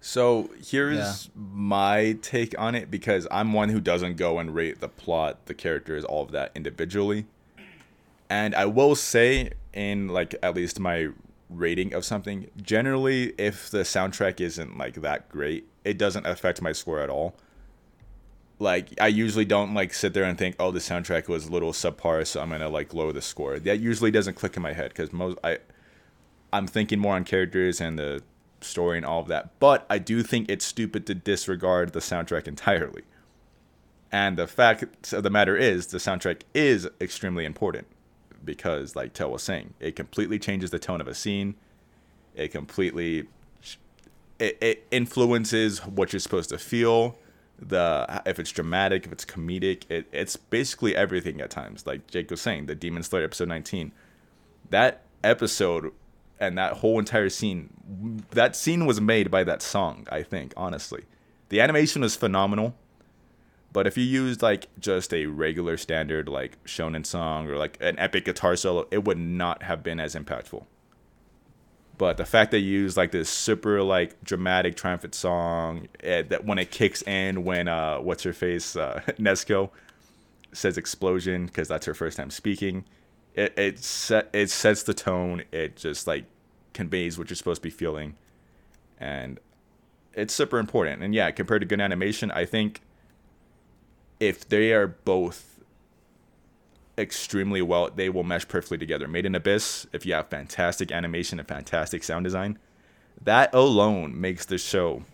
So here's Yeah. my take on it because I'm one who doesn't go and rate the plot, the characters, all of that individually. And I will say, in like at least my rating of something, generally, if the soundtrack isn't like that great, it doesn't affect my score at all. Like I usually don't like sit there and think, oh, the soundtrack was a little subpar, so I'm gonna like lower the score. That usually doesn't click in my head because most I I'm thinking more on characters and the story and all of that. But I do think it's stupid to disregard the soundtrack entirely. And the fact of the matter is, the soundtrack is extremely important because, like Tell was saying, it completely changes the tone of a scene. It completely it, it influences what you're supposed to feel. The if it's dramatic, if it's comedic, it, it's basically everything at times. Like Jake was saying, the Demon Slayer episode 19, that episode and that whole entire scene that scene was made by that song i think honestly the animation was phenomenal but if you used like just a regular standard like shonen song or like an epic guitar solo it would not have been as impactful but the fact that you use like this super like dramatic triumphant song eh, that when it kicks in when uh what's her face uh Nezuko says explosion because that's her first time speaking it it set it sets the tone. It just like conveys what you're supposed to be feeling, and it's super important. And yeah, compared to good animation, I think if they are both extremely well, they will mesh perfectly together. Made in Abyss, if you have fantastic animation and fantastic sound design, that alone makes the show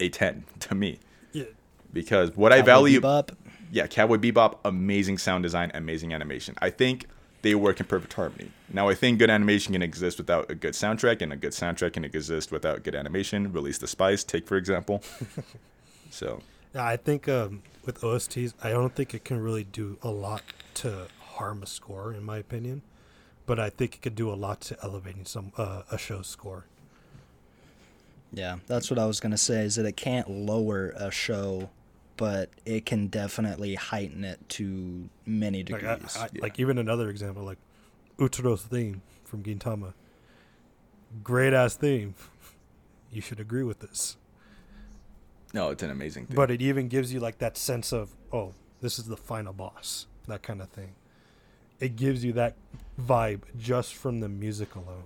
a ten to me. Yeah, Because what I Cowboy value, Bebop. yeah, Cowboy Bebop, amazing sound design, amazing animation. I think they work in perfect harmony. Now, I think good animation can exist without a good soundtrack, and a good soundtrack can exist without good animation. Release the Spyce, take for example. so, yeah. I think um, with OSTs, I don't think it can really do a lot to harm a score, in my opinion. But I think it could do a lot to elevating some uh, a show's score. Yeah, that's what I was gonna say. Is that it can't lower a show, but it can definitely heighten it to many Like, degrees. I, I, like even another example, like Utsuro's theme from Gintama. Great ass theme. You should agree with this. No, it's an amazing thing. But it even gives you like that sense of, oh, this is the final boss, that kind of thing. It gives you that vibe just from the music alone.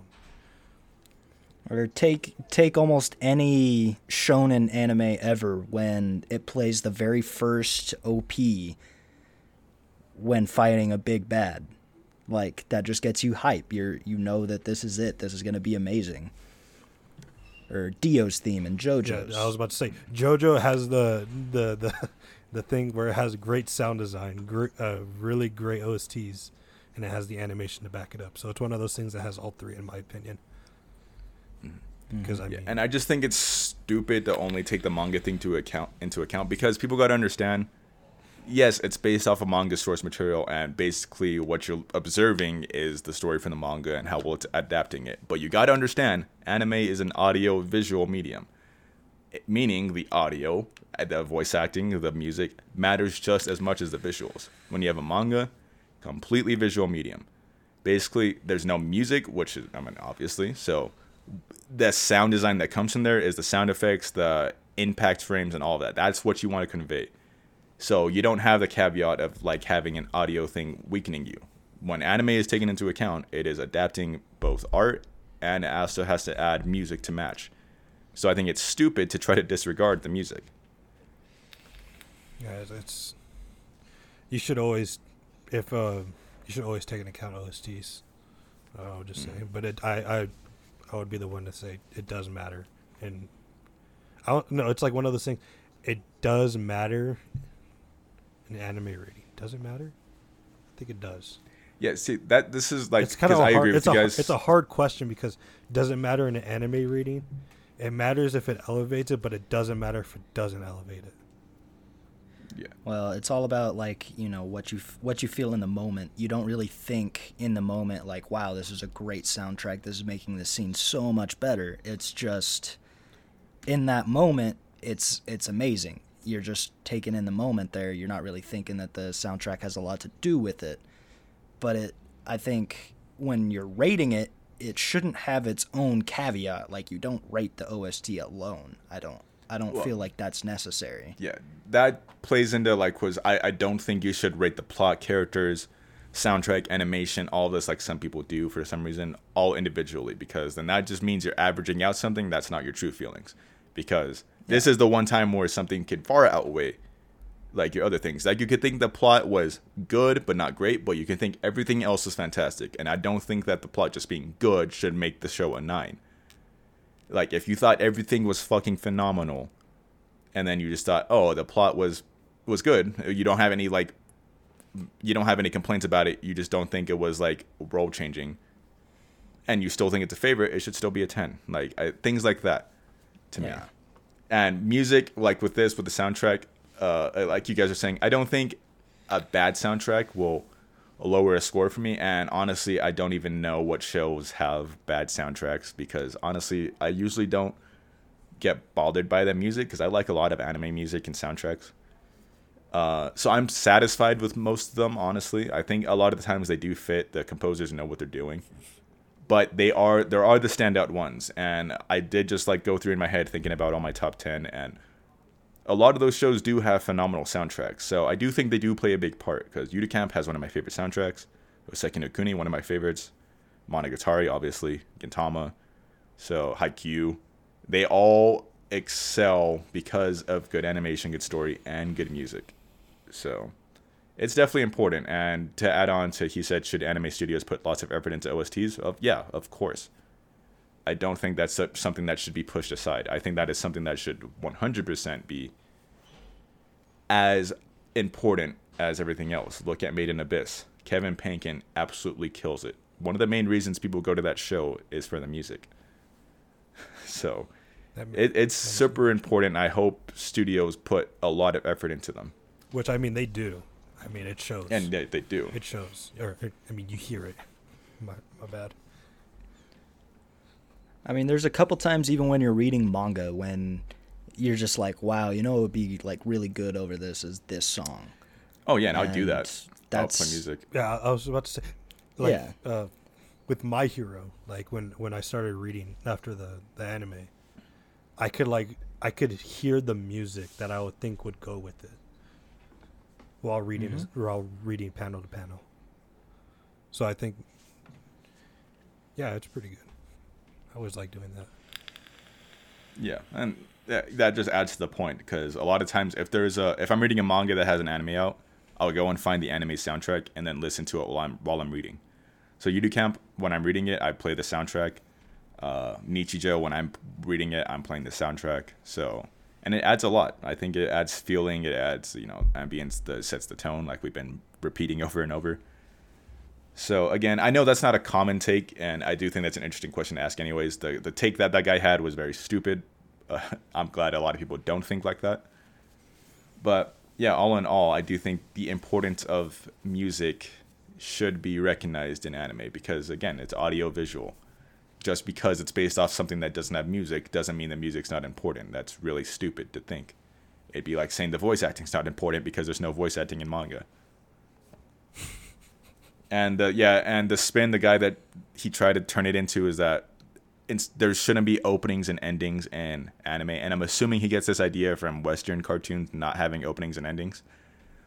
or take take almost any shonen anime ever when it plays the very first OP when fighting a big bad. Like that just gets you hype. You're you know that this is it. This is gonna be amazing. Or Dio's theme and JoJo's. Yeah, I was about to say JoJo has the the the the thing where it has great sound design, great, uh, really great OSTs, and it has the animation to back it up. So it's one of those things that has all three, in my opinion. Because I Yeah, mean, and I just think it's stupid to only take the manga thing to account into account because people got to understand. Yes, it's based off of manga source material, and basically what you're observing is the story from the manga and how well it's adapting it. But you got to understand, anime is an audio visual medium, It- meaning the audio, uh, the voice acting, the music matters just as much as the visuals. When you have a manga, completely visual medium. Basically, there's no music, which is, I mean, obviously, so the sound design that comes from there is the sound effects, the impact frames, and all that. That's what you want to convey. So you don't have the caveat of like having an audio thing weakening you. When anime is taken into account, it is adapting both art and it also has to add music to match. So I think it's stupid to try to disregard the music. yeah, it's, it's you should always, if uh, you should always take into account OSTs. Uh, I'll just say, but it, I, I, I would be the one to say it does matter, and I don't know. It's like one of those things. It does matter in anime rating. Does it matter? I think it does. Yeah, see that this is like it's kind of because a I hard, agree it's with a, guys. It's a hard question because does it matter in an anime reading? It matters if it elevates it, but it doesn't matter if it doesn't elevate it. yeah. Well, it's all about like you know what you f- what you feel in the moment. You don't really think in the moment like, "Wow, this is a great soundtrack. This is making this scene so much better." It's just in that moment, it's it's amazing. You're just taken in the moment there. You're not really thinking that the soundtrack has a lot to do with it. But it, I think, when you're rating it, it shouldn't have its own caveat. Like you don't rate the OST alone. I don't. I don't Well- feel like that's necessary. Yeah, that plays into like was I, I don't think you should rate the plot, characters, soundtrack, animation, all this like some people do for some reason, all individually because then that just means you're averaging out something that's not your true feelings. Because this is the one time where something could far outweigh like your other things. Like you could think the plot was good but not great, but you can think everything else is fantastic. And I don't think that the plot just being good should make the show a nine. Like if you thought everything was fucking phenomenal, and then you just thought, oh, the plot was was good. You don't have any like, you don't have any complaints about it. You just don't think it was like role changing, and you still think it's a favorite. It should still be a ten. Like I, things like that, to me. Yeah. And music, like with this, with the soundtrack, uh, like you guys are saying, I don't think a bad soundtrack will lower a score for me. And honestly, I don't even know what shows have bad soundtracks because honestly, I usually don't get bothered by the music because I like a lot of anime music and soundtracks. Uh, so I'm satisfied with most of them. Honestly, I think a lot of the times they do fit. The composers know what they're doing, but they are there are the standout ones. And I did just like go through in my head thinking about all my top ten, and a lot of those shows do have phenomenal soundtracks. So I do think they do play a big part because Camp has one of my favorite soundtracks. Houseki no Kuni, one of my favorites. Monogatari, obviously. Gintama. So Haikyuu. They all excel because of good animation, good story, and good music. So it's definitely important. And to add on to, he said, should anime studios put lots of effort into OSTs? Of yeah, of course. I don't think that's something that should be pushed aside. I think that is something that should 100% be as important as everything else. Look at Made in Abyss. Kevin Penkin absolutely kills it. One of the main reasons people go to that show is for the music. so it, it's super important. I hope studios put a lot of effort into them, which I mean they do. I mean it shows. and they, they do. it shows. Or it, I mean you hear it. My, my bad. I mean, there's a couple times even when you're reading manga when you're just like, wow, you know, it would be like really good over this is this song. Oh yeah, and I would do that. That's I'll play music. Yeah, I I was about to say, like, Yeah. uh, with my hero, like when when I started reading after the the anime, I could like I could hear the music that I would think would go with it while reading Mm-hmm. while reading panel to panel. So I think, yeah, it's pretty good. I always like doing that. Yeah, and that, that just adds to the point because a lot of times if there's a if I'm reading a manga that has an anime out, I'll go and find the anime soundtrack and then listen to it while I'm while I'm reading. So Yuru Camp, when I'm reading it, I play the soundtrack. Uh, Nichijou, when I'm reading it, I'm playing the soundtrack. So, and it adds a lot. I think it adds feeling. It adds you know ambience. That sets the tone, like we've been repeating over and over. So again, I know that's not a common take, and I do think that's an interesting question to ask. Anyways, the the take that that guy had was very stupid. Uh, I'm glad a lot of people don't think like that. But yeah, all in all, I do think the importance of music should be recognized in anime because again, it's audio visual. Just because it's based off something that doesn't have music doesn't mean the music's not important. That's really stupid to think. It'd be like saying the voice acting's not important because there's no voice acting in manga. and uh, yeah, and the spin, the guy that he tried to turn it into is that there shouldn't be openings and endings in anime, and I'm assuming he gets this idea from Western cartoons not having openings and endings,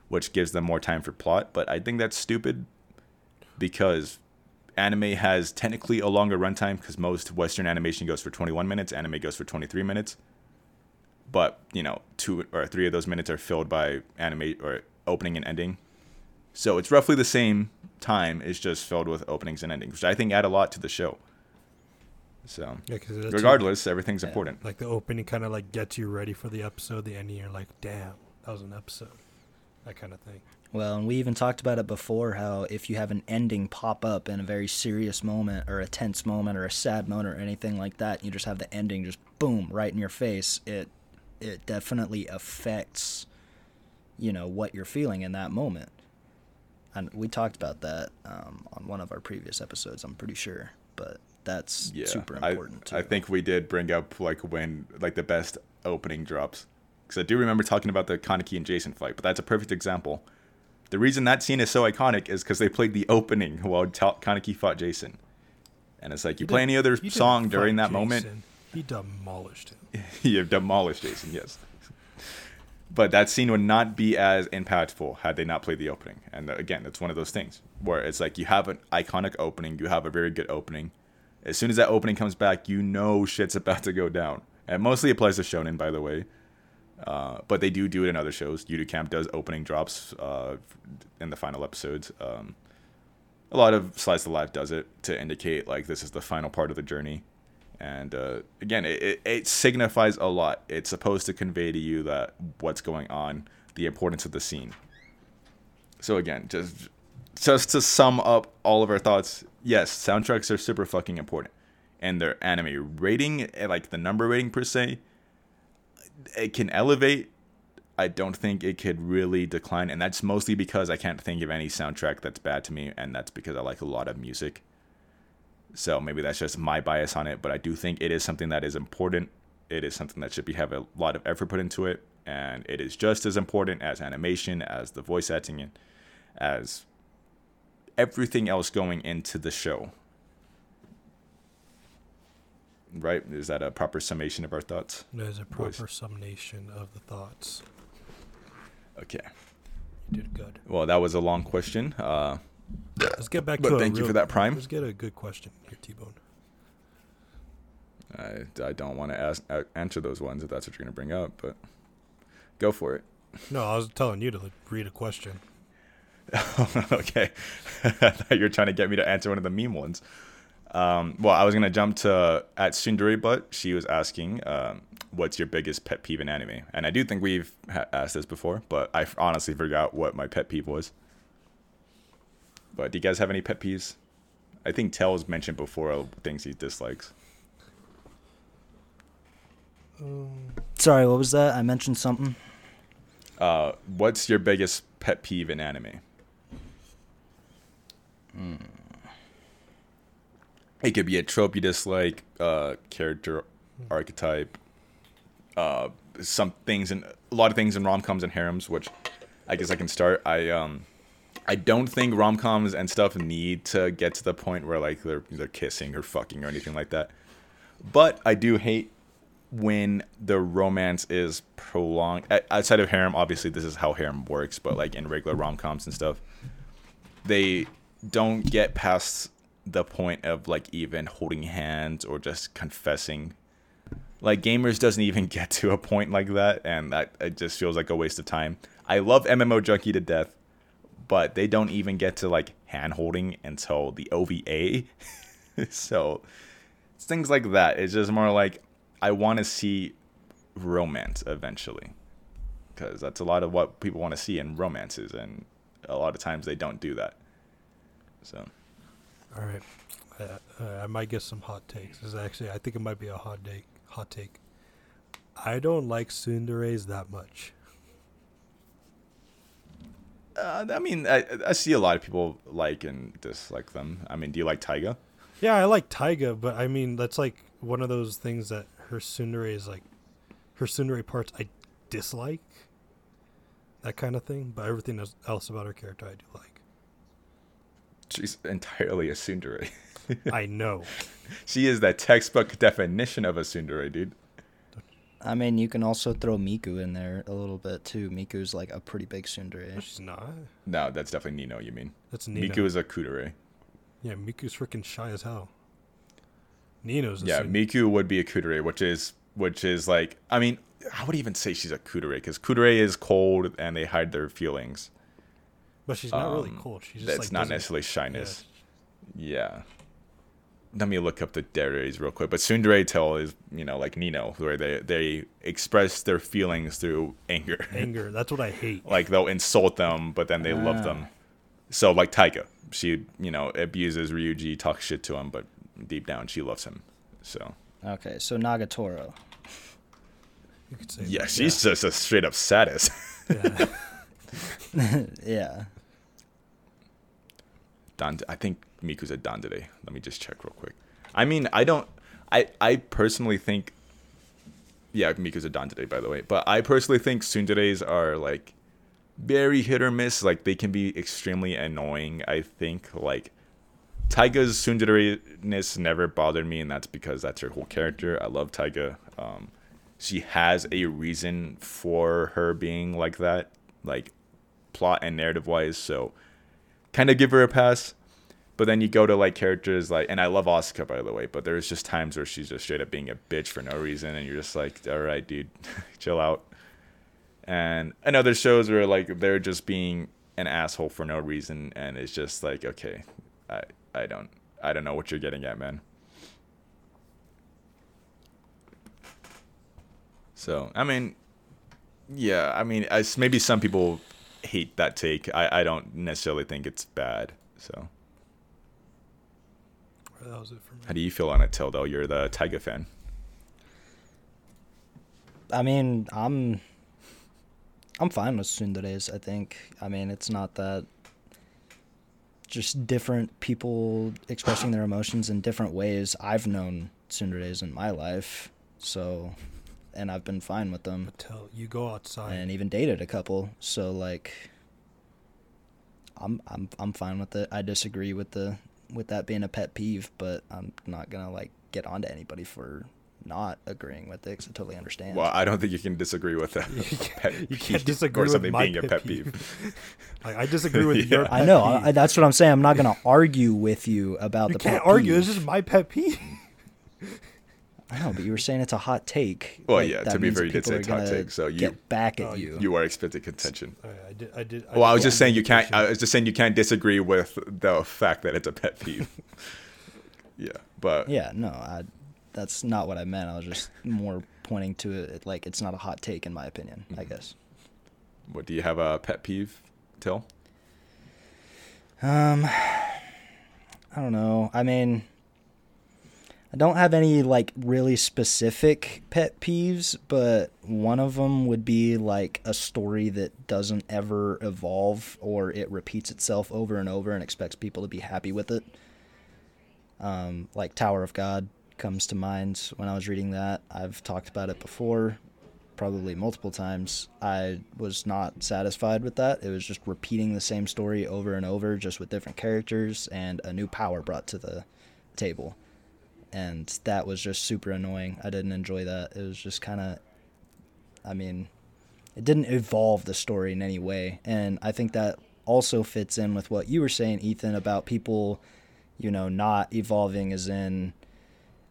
which gives them more time for plot. But I think that's stupid because anime has technically a longer runtime because most Western animation goes for 21 minutes, anime goes for 23 minutes. But you know, two or three of those minutes are filled by anime or opening and ending. So it's roughly the same time. It's just filled with openings and endings, which I think add a lot to the show. So, Yeah, regardless, everything's Yeah. important. like the opening kind of like gets you ready for the episode. The ending, you're like, damn, that was an episode. That kind of thing. Well, and we even talked about it before how if you have an ending pop up in a very serious moment or a tense moment or a sad moment or anything like that, you just have the ending just boom right in your face. It it definitely affects you know what you're feeling in that moment. And we talked about that um, on one of our previous episodes, I'm pretty sure. But that's Yeah, super I, important too. I think we did bring up like when like the best opening drops because I do remember talking about the Kaneki and Jason fight, but that's a perfect example. The reason that scene is so iconic is because they played the opening while Ta- Kaneki fought Jason, and it's like you He play didn't- any other song during that moment, He demolished him. you have demolished Jason. Yes. But that scene would not be as impactful had they not played the opening. And uh, again, it's one of those things where it's like you have an iconic opening, you have a very good opening. As soon as that opening comes back, you know shit's about to go down. And mostly applies to Shonen, by the way. Uh, but they do do it in other shows. Yuru Camp does opening drops uh, in the final episodes. Um, a lot of Slice of Life does it to indicate like this is the final part of the journey. And uh, again, it, it, it signifies a lot. It's supposed to convey to you that what's going on, the importance of the scene. So again, just just to sum up all of our thoughts, yes, soundtracks are super fucking important, and their anime rating, eh, like the number rating per se, it can elevate. I don't think it could really decline, and that's mostly because I can't think of any soundtrack that's bad to me, and that's because I like a lot of music. So maybe that's just my bias on it, but I do think it is something that is important. It is something that should be have a lot of effort put into it, and it is just as important as animation, as the voice acting, as everything else going into the show. Right? Is that a proper summation of our thoughts? There's a Boys. proper summation of the thoughts. Okay. You did good. Well, that was a long question. Uh, Let's get back But to. a thank you real- for that, Prime. Let's get a good question here, T-Bone. I, I don't want to ask answer those ones if that's what you're going to bring up, but go for it. No, I was telling you to like, read a question. okay. I thought you were trying to get me to answer one of the meme ones. Um, well, I was going to jump to at Sundari but She was asking, um, what's your biggest pet peeve in anime? And I do think we've ha- asked this before, but I f- honestly forgot what my pet peeve was. But do you guys have any pet peeves? I think Tell's mentioned before things he dislikes. Sorry, what was that? I mentioned something. Uh, what's your biggest pet peeve in anime? It could be a trope you dislike, uh, character archetype, uh, some things and a lot of things in rom coms and harems, which I guess I can start. I um, I don't think rom coms and stuff need to get to the point where like they're they're kissing or fucking or anything like that. But I do hate when the romance is prolonged outside of harem obviously this is how harem works but like in regular rom-coms and stuff they don't get past the point of like even holding hands or just confessing like gamers doesn't even get to a point like that and that it just feels like a waste of time i love mmo junkie to death but they don't even get to like hand holding until the OVA. so things like that. It's just more like I want to see romance eventually, because that's a lot of what people want to see in romances, and a lot of times they don't do that. So All right. Uh, uh, I might get some hot takes. This is actually, I think it might be a hot take. Hot take. I don't like tsunderes that much. uh, I mean, I, I see a lot of people like and dislike them. I mean, do you like Taiga? Yeah, I like Taiga, but I mean that's like one of those things that her tsundere is like her tsundere parts I dislike. That kind of thing, but everything else about her character I do like. She's entirely a tsundere. I know. she is the textbook definition of a tsundere, dude. I mean, you can also throw Miku in there a little bit too. Miku's like a pretty big tsundere. She's not. No, that's definitely Nino. You mean That's Nino. Miku is a kudere. yeah, Miku's freaking shy as hell. Nino's a Yeah, tsundere. Miku would be a kudere, which is which is like I mean, I would even say she's a kudere because kudere is cold and they hide their feelings. But she's not really um, cold. She's just That's like not doesn't- necessarily shyness. Yeah. Let me look up the deres real quick. But tsundere tale is you know like Nino, where they they express their feelings through anger. anger. That's what I hate. like they'll insult them, but then they love Ah. them. So like Taiga, she you know abuses Ryuji, talks shit to him, but deep down she loves him. So Okay, so Nagatoro. You could say yeah, that, she's just a straight up sadist. yeah. Yeah. Dan, I think Miku's a Dandere. Let me just check real quick. I mean, I don't. I I personally think. Yeah, Miku's a Dandere, by the way. But I personally think Tsunderes are like very hit or miss. Like they can be extremely annoying. I think like Taiga's Tsundere-ness never bothered me, and that's because that's her whole character. I love Taiga. Um, she has a reason for her being like that, like plot and narrative wise. So kind of give her a pass. But then you go to like characters like, and I love Asuka by the way, but there's just times where she's just straight up being a bitch for no reason, and you're just like, all right, dude, chill out. And and other shows where like they're just being an asshole for no reason, and it's just like, okay, I I don't I don't know what you're getting at, man. So I mean, yeah, I mean, I, maybe some people hate that take. I I don't necessarily think it's bad. So. That was it for me. How do you feel on it, Tildo? You're the Taiga fan. I mean, I'm I'm fine with tsunderes. I think. I mean, it's not that just different people expressing their emotions in different ways. I've known tsunderes in my life, so and I've been fine with them Tell you go outside. and even dated a couple. So like I'm I'm I'm fine with it. I disagree with the with that being a pet peeve, but I'm not going to like get onto anybody for not agreeing with it 'cause I totally understand. Well, I don't think you can disagree with that. You can't- pet peeve disagree or with something my being a pet pet peeve. peeve. Like, I disagree with Yeah. your. I know. peeve. I, that's what I'm saying. I'm not going to argue with you about you the can't pet argue. peeve. It's just my pet peeve. I know, but you were saying it's a hot take. Well, Like, yeah, that to be means fair, that you did say it's a hot take, so you- get back at Oh, you. You are expected contention. Alright, I did. I did. I Well, I was did just saying you can't. contention. I was just saying you can't disagree with the fact that it's a pet peeve. yeah, but Yeah, no, I, that's not what I meant. I was just more pointing to it like it's not a hot take in my opinion. I Mm-hmm. guess. what do you have a pet peeve, Till? Um, I don't know. I mean, I don't have any like really specific pet peeves, but one of them would be like a story that doesn't ever evolve or it repeats itself over and over and expects people to be happy with it. Um, like Tower of God comes to mind when I was reading that. I've talked about it before, probably multiple times. I was not satisfied with that. It was just repeating the same story over and over, just with different characters and a new power brought to the table. And that was just super annoying. I didn't enjoy that. It was just kind of, I mean, it didn't evolve the story in any way. And I think that also fits in with what you were saying, Ethan, about people, you know, not evolving as in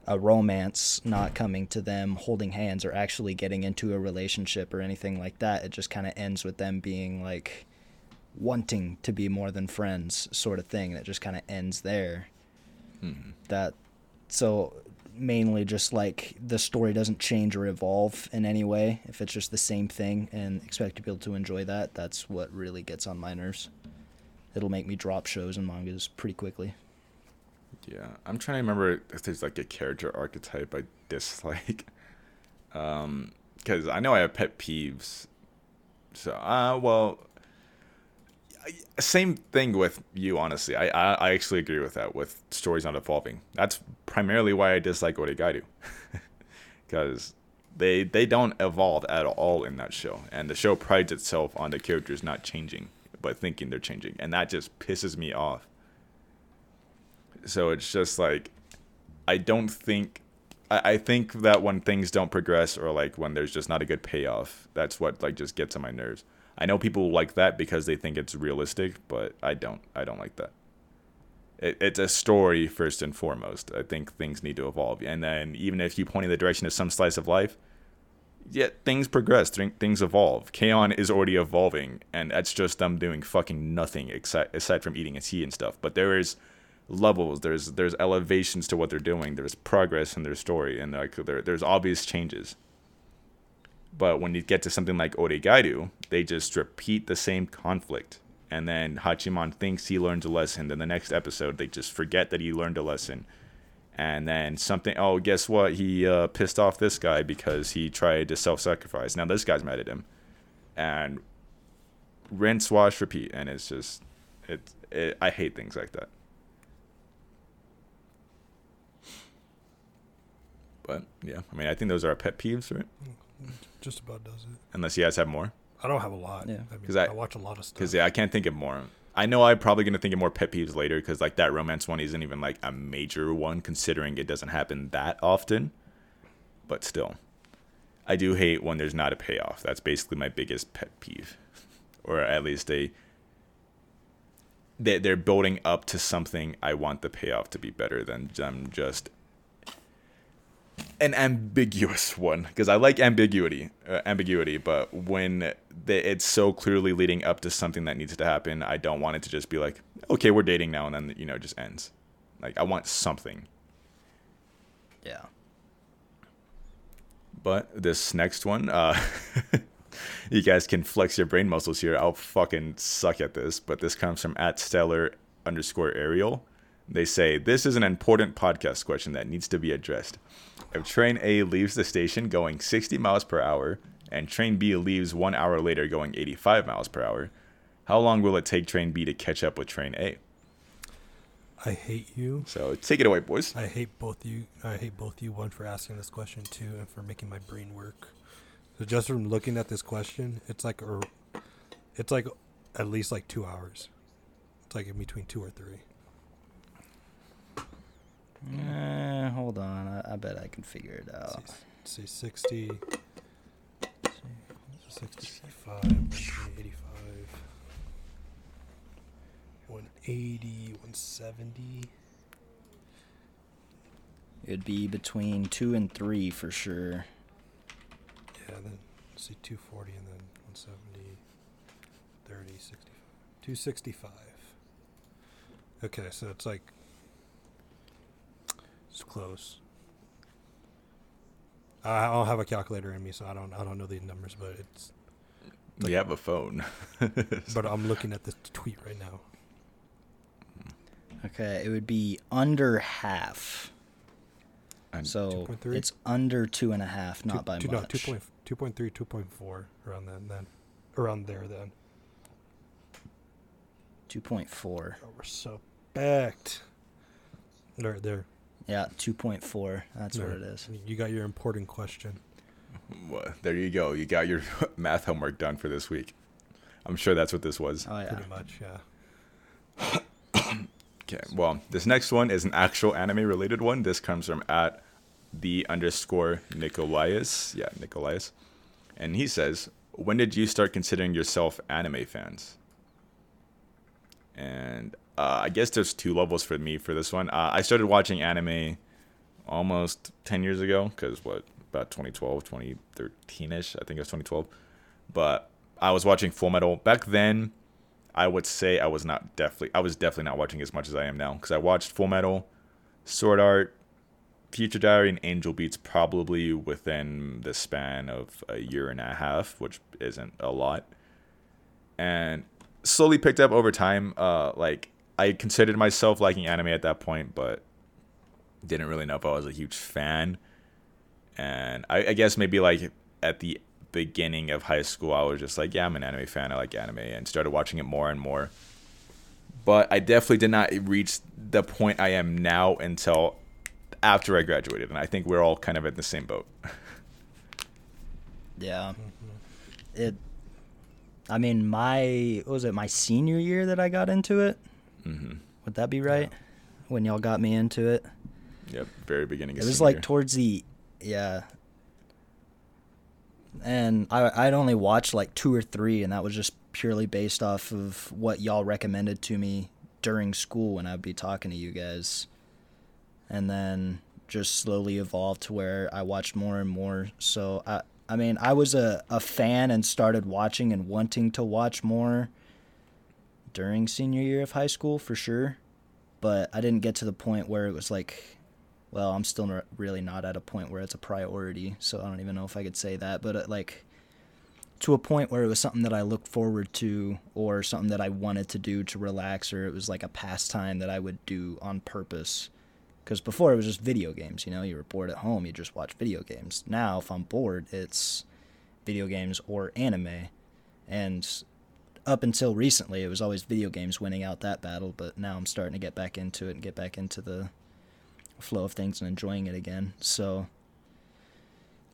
a romance not coming to them holding hands or actually getting into a relationship or anything like that. It just kind of ends with them being like wanting to be more than friends sort of thing and it just kind of ends there mm-hmm. that so mainly just like the story doesn't change or evolve in any way if it's just the same thing and expect people to enjoy that that's what really gets on my nerves it'll make me drop shows and mangas pretty quickly Yeah, I'm trying to remember if there's like a character archetype I dislike. Um, because I know I have pet peeves. So, uh, well, same thing with you. Honestly, I, I I actually agree with that. With stories not evolving, that's primarily why I dislike Oregairu, because they they don't evolve at all in that show, and the show prides itself on the characters not changing, but thinking they're changing, and that just pisses me off. So it's just like i don't think I, I think that when things don't progress or like when there's just not a good payoff that's what like just gets on my nerves i know people like that because they think it's realistic but i don't i don't like that. It, it's a story first and foremost. I think things need to evolve. And then even if you point in the direction of some slice of life yet things progress th- things evolve. K-On is already evolving and that's just them doing fucking nothing except aside from eating a tea and stuff. But there is levels there's there's elevations to what they're doing there's progress in their story and like there, there's obvious changes but when you get to something like Oregairu, they just repeat the same conflict. And then Hachiman thinks he learns a lesson. Then the next episode they just forget that he learned a lesson. And then something oh guess what? He uh, pissed off this guy because he tried to self-sacrifice. Now this guy's mad at him. And rinse wash repeat. And it's just it, it i hate things like that. But yeah. I mean i think those are our pet peeves right Just about does it. unless you guys have more I don't have a lot. Yeah. I mean, 'Cause I- I, watch a lot of stuff. because yeah i can't think of more i know i'm probably going to think of more pet peeves later because like that romance one isn't even like a major one considering it doesn't happen that often but still i do hate when there's not a payoff that's basically my biggest pet peeve or at least a they, they're building up to something i want the payoff to be better than them just an ambiguous one because I like ambiguity, uh, ambiguity. But when the, it's so clearly leading up to something that needs to happen, I don't want it to just be like, okay, we're dating now, and then you know it just ends. Like I want something. yeah But this next one, uh, you guys can flex your brain muscles here. I'll fucking suck at this, but this comes from at stellar underscore Ariel. They say this is an important podcast question that needs to be addressed. If train A leaves the station going 60 miles per hour and train B leaves one hour later going 85 miles per hour, how long will it take train B to catch up with train A? I hate you. So take it away, boys. I hate both you. I hate both you. One for asking this question, two, and for making my brain work. So just from looking at this question, it's like a, it's like at least like two hours. It's like in between two or three. Eh, hold on I, I bet i can figure it out Let's see, let's 60, 65, 185, 180, 170. it'd be between two and three for sure Yeah, then let's see 240 and then 170, 30, 65. 265. Okay, so it's like it's close. I I don't have a calculator in me, so I don't I don't know these numbers, but it's We have a phone. but I'm looking at this tweet right now. okay it would be under half And- so 2.3? it's under two and a half not Two- by two, much No, 2.3, 2.4 around then, then around there then. 2.4 Oh, we're so backed. There, there. Yeah 2.4 that's what it is You got your important question. Well, there you go. You got your math homework done for this week. I'm sure that's what this was. oh yeah Pretty much, yeah. Okay. Well, this next one is an actual anime related one. This comes from at the underscore Nicolaus. Yeah, Nicolaus. And he says, When did you start considering yourself anime fans? And uh, I guess there's two levels for me for this one. Uh, I started watching anime almost 10 years ago, because what, about 2012, 2013 ish? I think it was 2012. But I was watching Full Metal. Back then, I would say I was not definitely I was definitely not watching as much as I am now because I watched Full Metal, Sword Art, Future Diary, and Angel Beats probably within the span of a year and a half, which isn't a lot, and slowly picked up over time. Uh, like I considered myself liking anime at that point, but didn't really know if I was a huge fan. And I, I guess maybe like at the beginning of high school, I was just like, yeah, I'm an anime fan. I like anime, and started watching it more and more. But I definitely did not reach the point I am now until after I graduated, and I think we're all kind of in the same boat. Yeah. It. I mean, my was it my senior year that I got into it? Hmm Would that be right? When y'all got me into it, Yep, very beginning. it was like year. towards the yeah. And I I'd only watched like two or three, and that was just purely based off of what y'all recommended to me during school when I'd be talking to you guys. And then just slowly evolved to where I watched more and more. So I I mean I was a, a fan and started watching and wanting to watch more during senior year of high school for sure. But I didn't get to the point where it was like well, I'm still not, really not at a point where it's a priority, so I don't even know if I could say that. But uh, like to a point where it was something that I looked forward to, or something that I wanted to do to relax, or it was like a pastime that I would do on purpose. Because before it was just video games, you know, you were bored at home, you just watch video games. Now, if I'm bored, it's video games or anime, and up until recently, it was always video games winning out that battle. But now I'm starting to get back into it and get back into the flow of things and enjoying it again. So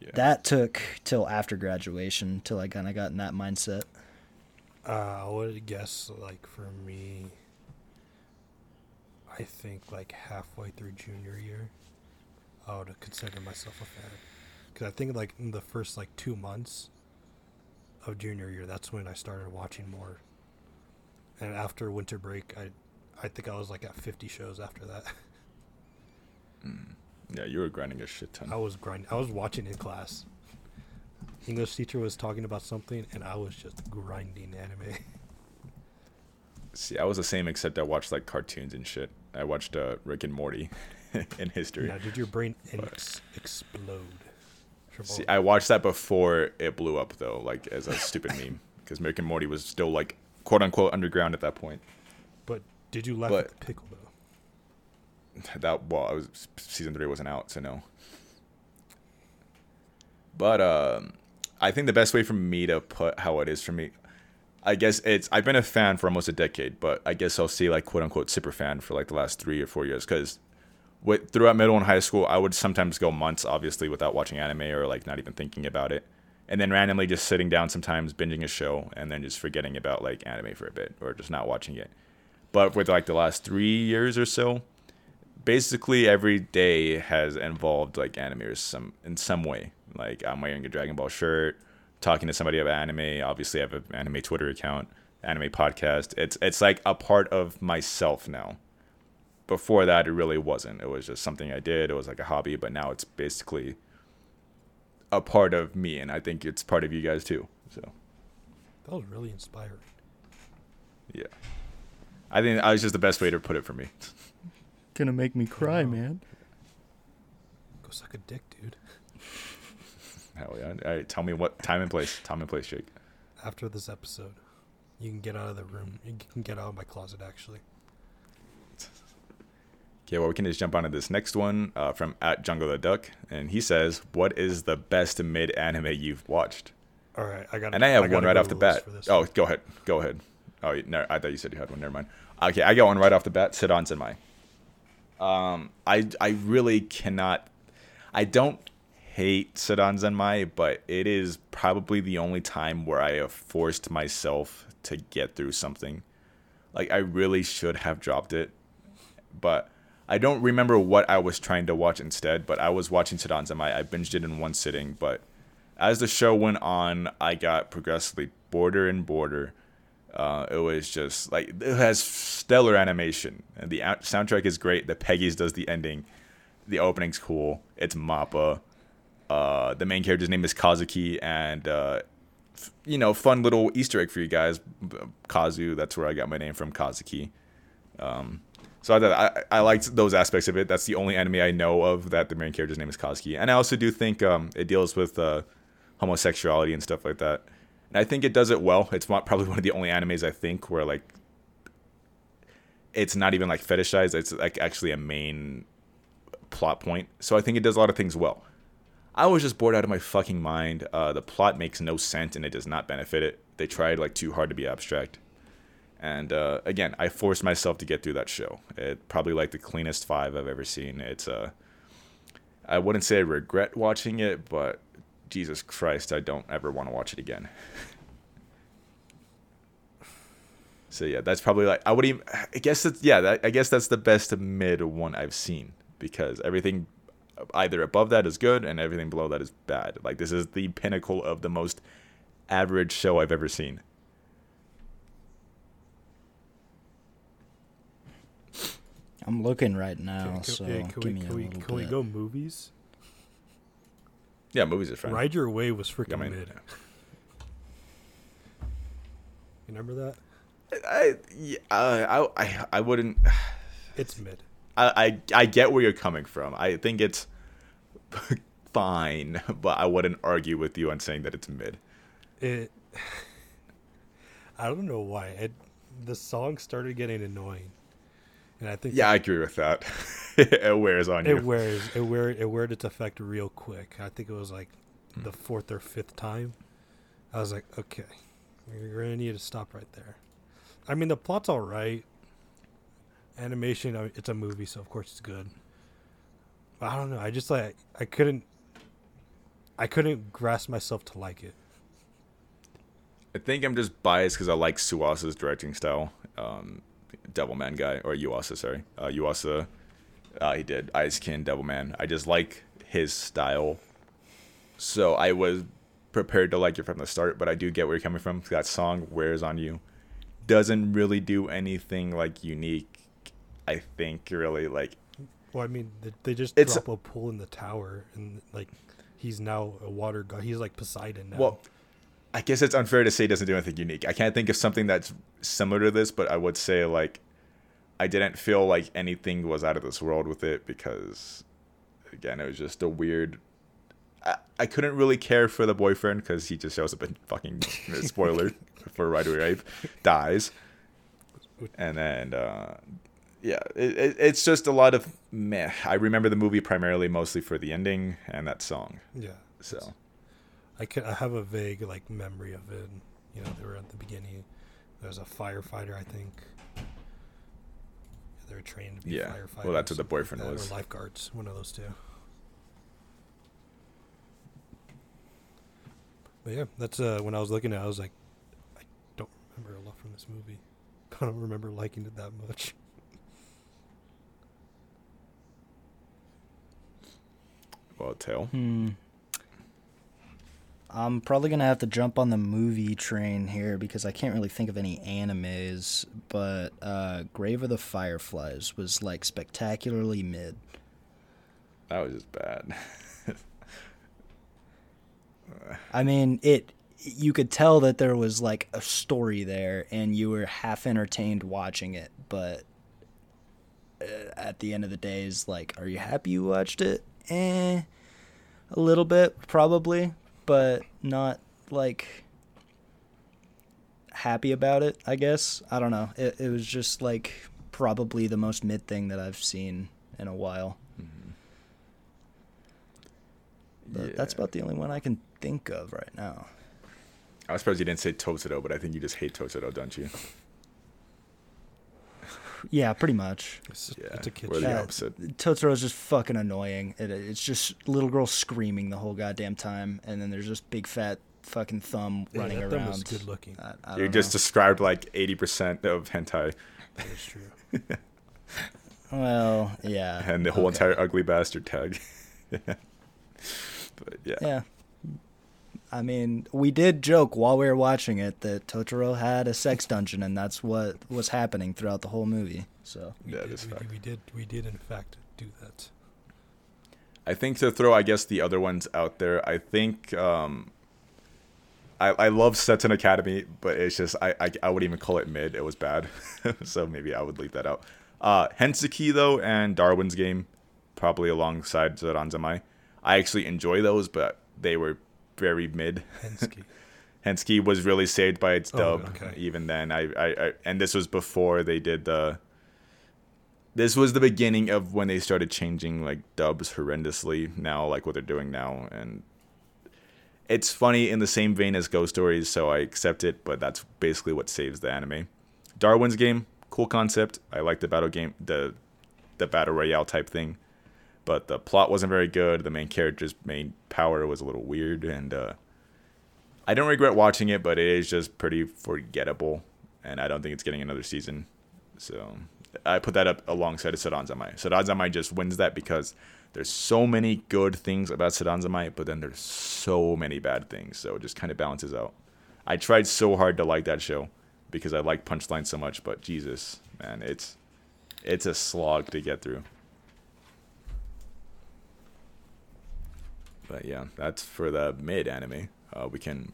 Yeah. that took till after graduation till I kind of got in that mindset. Uh, I would guess like for me, I think like halfway through junior year, I would consider myself a fan. Because I think like in the first like two months of junior year, that's when I started watching more. And after winter break, I, I think I was like at 50 shows after that. yeah, you were grinding a shit ton. I was grinding. I was watching in class. English teacher was talking about something, and I was just grinding anime. See, I was the same except I watched like cartoons and shit. I watched uh, Rick and Morty in history. Now, did your brain ex- explode? From See, I watched that before it blew up though, like as a stupid meme, because Rick and Morty was still like quote unquote underground at that point. but did you laugh but- at the pickle though? That well, I was season three wasn't out, so no. But um, I think the best way for me to put how it is for me, I guess it's I've been a fan for almost a decade, but I guess I'll say like quote unquote super fan for like the last three or four years because throughout middle and high school, I would sometimes go months obviously without watching anime or like not even thinking about it, and then randomly just sitting down sometimes binging a show and then just forgetting about like anime for a bit or just not watching it. But with like the last three years or so, basically every day has involved like anime or some in some way. Like I'm wearing a Dragon Ball shirt, talking to somebody about anime. Obviously, I have an anime Twitter account, anime podcast. It's it's like a part of myself now. Before that, it really wasn't. It was just something I did. It was like a hobby, but now it's basically a part of me, and I think it's part of you guys too. So That was really inspiring. yeah, I think that was just the best way to put it for me. Gonna make me cry, Wow. man. Go suck a dick, dude. Hell yeah! All right, tell me what time and place. Time and place, Jake. After this episode, you can get out of the room. You can get out of my closet, actually. Okay, well, we can just jump onto this next one uh, from at Jungle the Duck, and he says, "What is the best mid anime you've watched?" All right, I got. And I have one right off the bat. Oh, go ahead, go ahead. Oh, no, I thought you said you had one. Never mind. Okay, I got one right off the bat. Sarazanmai. Um, I I really cannot. I don't hate Sarazanmai, but it is probably the only time where I have forced myself to get through something. Like I really should have dropped it, but I don't remember what I was trying to watch instead. But I was watching Sarazanmai. I binged it in one sitting, but as the show went on, I got progressively border and border. Uh, it was just like it has stellar animation, and the soundtrack is great. The Peggies does the ending, the opening's cool. It's Mappa. Uh, the main character's name is Kazuki, and uh, f- you know, fun little Easter egg for you guys. Kazu, that's where I got my name from, Kazuki. Um, so I, I I liked those aspects of it. That's the only anime I know of that the main character's name is Kazuki, and I also do think um, it deals with uh, homosexuality and stuff like that. And I think it does it well. It's probably one of the only animes I think where like it's not even like fetishized. It's like actually a main plot point. So I think it does a lot of things well. I was just bored out of my fucking mind. Uh, the plot makes no sense and it does not benefit it. They tried like too hard to be abstract. And uh, again, I forced myself to get through that show. It probably like the cleanest five I've ever seen. It's uh, I wouldn't say I regret watching it, but Jesus Christ, I don't ever want to watch it again. so yeah, that's probably like I would even. I guess that's yeah. That, I guess that's the best mid one I've seen because everything either above that is good and everything below that is bad. Like this is the pinnacle of the most average show I've ever seen. I'm looking right now, Can, can- so yeah, can give we, me can, a we, little can we go movies? Yeah, movies are fun. Ride Your Wave was freaking I mean, mid. You remember that? I, yeah, uh, I, I, I wouldn't. It's mid. I, I, I get where you're coming from. I think it's fine, but I wouldn't argue with you on saying that it's mid. It. I don't know why. It, the song started getting annoying, and I think Yeah, I agree with that. it wears on it you. It wears it wear it weared its effect real quick. I think it was like the fourth or fifth time. I was like, okay, you're gonna need to stop right there. I mean, the plot's all right. Animation, it's a movie, so of course it's good. But I don't know. I just like I couldn't. I couldn't grasp myself to like it. I think I'm just biased because I like Suasa's directing style. Um, Devilman guy or Yuasa, sorry, uh, Yuasa. Uh, he did Eizouken, Devilman. I just like his style, so I was prepared to like it from the start. But I do get where you're coming from. That song wears on you. Doesn't really do anything like unique. I think really like Well, I mean, they, they just It's- drop a pool in the tower, and like he's now a water god. He's like Poseidon now. Well, I guess it's unfair to say it doesn't do anything unique. I can't think of something that's similar to this, but I would say like I didn't feel like anything was out of this world with it because again, it was just a weird. I, I couldn't really care for the boyfriend because he just shows up and fucking spoiler for Right Away Rape dies, and then uh, yeah, it, it, it's just a lot of meh. I remember the movie primarily mostly for the ending and that song. yeah. So I can I have a vague like memory of it. You know, they were at the beginning. There was a firefighter, I think. Yeah, they were trained to be Yeah. firefighters. Well, that's what the something like boyfriend that, was. Or lifeguards, one of those two. But yeah, that's uh, when I was looking at. it, I was like, I don't remember a lot from this movie. I don't remember liking it that much. well, tail. Hmm. I'm probably gonna have to jump on the movie train here because I can't really think of any animes. But uh, Grave of the Fireflies was like spectacularly mid. That was just bad. I mean, it. You could tell that there was like a story there, and you were half entertained watching it. But uh, at the end of the day, is like, are you happy you watched it? Eh, a little bit probably, but not like happy about it. I guess I don't know. It it was just like probably the most mid thing that I've seen in a while. Mm-hmm. But that's Yeah. about the only one I can think of right now. I suppose you didn't say Totoro, but I think you just hate Totoro, don't you? Yeah, pretty much. It's, Yeah, it's a kid we're the show. Yeah. opposite. Uh, Totoro's just fucking annoying. It, it's just little girl screaming the whole goddamn time, and then there's just big fat fucking thumb Yeah, running that thumb around. was good looking. I, I You just know. described like 80% of hentai That is true. well, yeah. and the whole okay. entire ugly bastard tag. but yeah. Yeah. I mean, we did joke while we were watching it that Totoro had a sex dungeon, and that's what was happening throughout the whole movie. So, We That did, we, fact. did, we did. We did in fact do that. I think to throw, I guess, the other ones out there, I think um, I, I love Seton Academy, but it's just I, I I wouldn't even call it mid. It was bad, so maybe I would leave that out. Uh, Hensuki though and Darwin's game, probably alongside Sarazanmai. I actually enjoy those, but they were very mid. Hensuki. Hensuki was really saved by its Oh, dub. okay. Even then, I, I, I and this was before they did the. This was the beginning of when they started changing like dubs horrendously. Now, like what they're doing now, and it's funny in the same vein as Ghost Stories, so I accept it. But that's basically what saves the anime. Darwin's game, cool concept. I like the battle game, the the battle royale type thing, but the plot wasn't very good. The main character's main power was a little weird, and uh, I don't regret watching it, but it is just pretty forgettable, and I don't think it's getting another season. So I put that up alongside of Sarazanmai. Sarazanmai just wins that because there's so many good things about Sarazanmai, but then there's so many bad things, so it just kind of balances out. I tried so hard to like that show because I like Punchline so much, but Jesus, man, it's it's a slog to get through. But yeah, that's for the mid anime. Uh, we can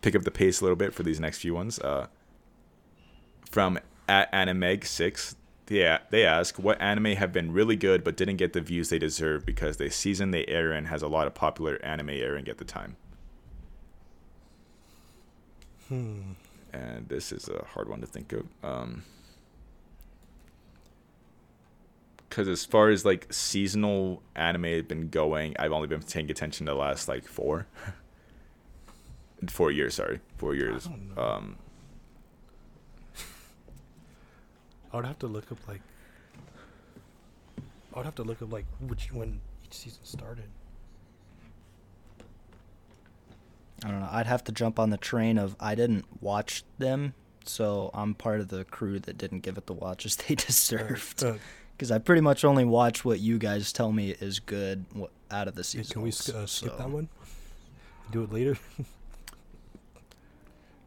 pick up the pace a little bit for these next few ones. Uh, from at Animeg six, yeah, they ask what anime have been really good but didn't get the views they deserve because the season they air in has a lot of popular anime airing at the time. Hmm. And this is a hard one to think of. Um, because as far as like seasonal anime had been going, I've only been paying attention to the last like four, four years. Sorry, four years. don't. Um, I would have to look up like. I would have to look up like which when each season started. I don't know. I'd have to jump on the train of I didn't watch them, so I'm part of the crew that didn't give it the watches they deserved. Uh, Because I pretty much only watch what you guys tell me is good out of the season. can we uh, skip that one? Do it later.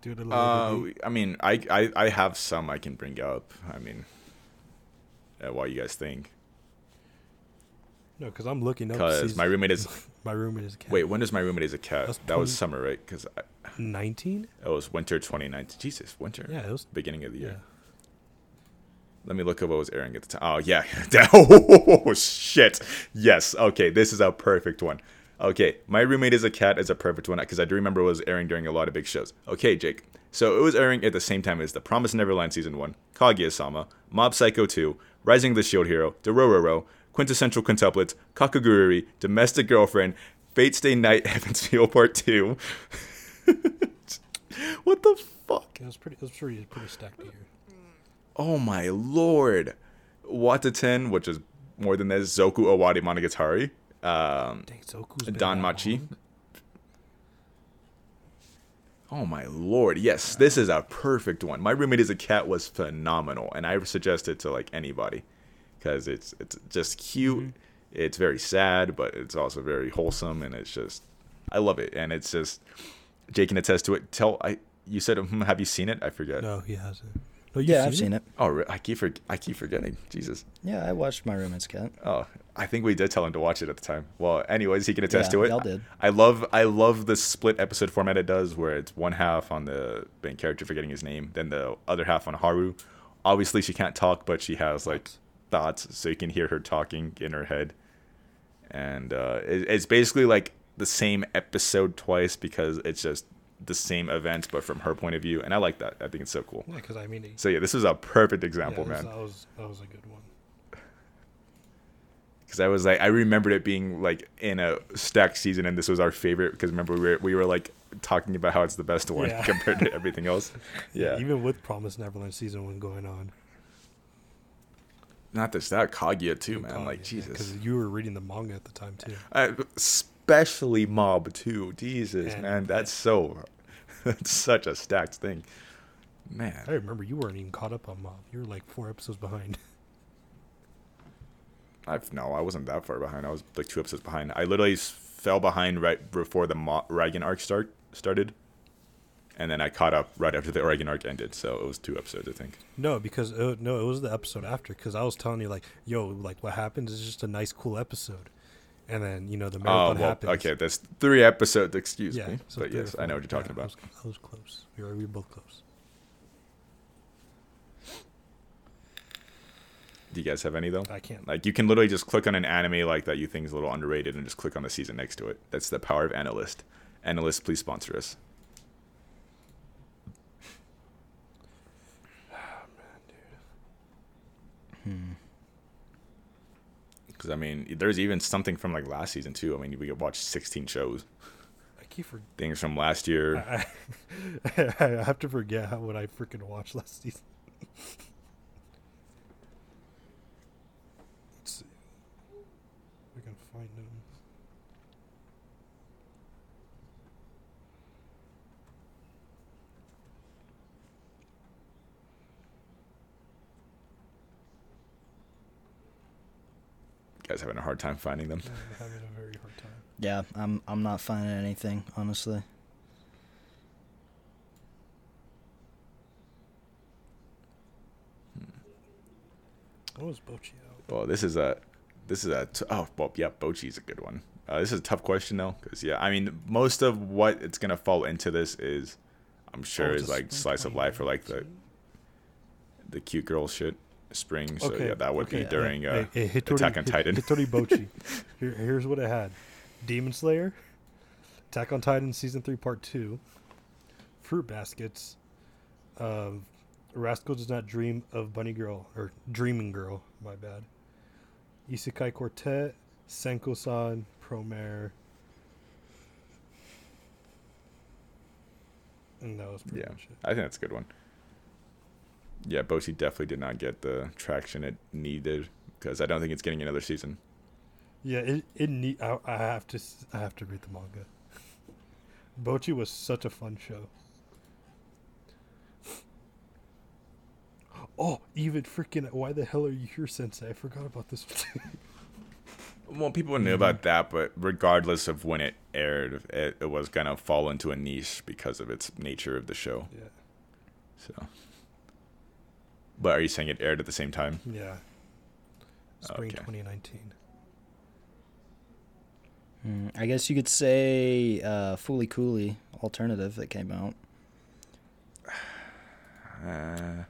Do it a little uh, bit. I mean, I, I I have some I can bring up. I mean, uh, what you guys think? No, because I'm looking up. Because my roommate is. my roommate is a cat. Wait, when does my roommate is a cat? That's that was summer, right? Because nineteen. it was winter 2019. Jesus, winter. Yeah, it was. Beginning of the Yeah. Let me look at what was airing at the time. Oh yeah. oh shit. Yes. Okay. This is a perfect one. Okay. My roommate is a cat is a perfect one because I do remember it was airing during a lot of big shows. Okay, Jake. So it was airing at the same time as The Promised Neverland season one, Kaguya-sama, Mob Psycho 2, Rising of the Shield Hero, Dororo, Quintessential Quintuplets, Kakegurui, Domestic Girlfriend, Fate Stay Night, Heaven's Feel Part 2. what the fuck? Yeah, It was pretty. It was pretty. Pretty stacked here. Oh my lord. Wataten, which is more than this, Zoku Owari Monogatari. Um, Dang, Zoku's Don Machi. long? oh my lord. Yes, this is a perfect one. My roommate is a cat was phenomenal, and I suggest it to like anybody because it's it's just cute. Mm-hmm. It's very sad, but it's also very wholesome, and it's just I love it. And it's just Jake can attest to it. Tell I you said hmm, have you seen it? I forget. No, he hasn't. No, you've Yeah, I've seen it. Oh, re- I keep for, I keep forgetting. Jesus. Yeah, I watched My Roommate's Cat. Oh, I think we did tell him to watch it at the time. Well, anyways, he can attest Yeah, to it. y'all did. I love I love the split episode format it does, where it's one half on the main character forgetting his name, then the other half on Haru. Obviously, she can't talk, but she has like thoughts, so you can hear her talking in her head. And uh, it, it's basically like the same episode twice because it's just the same event, but from her point of view. And I like that. I think it's so cool. Yeah, because I mean, he, So yeah, this is a perfect example, this- man. That was that was a good one. because I was like, I remembered it being like in a stacked season, and this was our favorite. Because remember, we were, we were like talking about how it's the best one Yeah. compared to everything else. Yeah, Even with Promise Neverland season one going on. not this that Kaguya too, man. like Because Jesus, you were reading the manga at the time too. Uh, I, especially Mob too. Jesus, And- man, that's so that's such a stacked thing, Man. I remember you weren't even caught up on Mob. You were like four episodes behind. I've no, I wasn't that far behind. I was like two episodes behind. I literally fell behind right before the Mo- Reigen arc start started, and then I caught up right after the Reigen arc ended. So it was two episodes, I think. No, because uh, no, it was the episode after. Because I was telling you like, yo, like what happens is just a nice, cool episode, and then you know the Oh, well, happens. okay. That's three episodes. Excuse Yeah, me, so but yes, I know what you're talking Yeah, about. I was, I was close. We were, we were both close. Do you guys have any though? I can't. Like you can literally just click on an anime like that you think is a little underrated and just click on the season next to it. That's the power of AniList. AniList, please sponsor us. Hmm. Because I mean, there's even something from like last season too. I mean, we could watch 16 shows, I keep for. things from last year. I, I, I have to forget how what I freaking watched last season. Let's see. If I can find them. You guys having a hard time finding them? I'm having a very hard time. Yeah, I'm I'm not finding anything honestly. What was Bocchi out? Well, this is a, this is a. T- oh, well, yeah, Bocchi's a good one. Uh, this is a tough question though, because yeah, I mean, most of what it's gonna fall into this is, I'm sure, Oh, is like slice of life or like the the cute girl shit, spring. So Okay, yeah, that would okay, be during uh, hey, hey, Attack on Titan. Hitori Bocchi. Here, here's what it had: Demon Slayer, Attack on Titan season three, part two, Fruit Baskets, um, Rascal does not dream of Bunny Girl or Dreaming Girl. My bad. Isekai Quartet, Senko-san, Promare, and that was pretty Yeah, much it. I think that's a good one. Yeah, Bocchi definitely did not get the traction it needed because I don't think it's getting another season. Yeah, it it need. I, I have to I have to read the manga. Bocchi was such a fun show. Oh, even freaking! Why the hell are you here, Sensei? I forgot about this. one. Well, people knew about that, but regardless of when it aired, it, it was gonna fall into a niche because of its nature of the show. yeah, So, but are you saying it aired at the same time? yeah. Spring Okay. 2019. Hmm, I guess you could say uh, Fooly Cooley alternative that came out. Uh,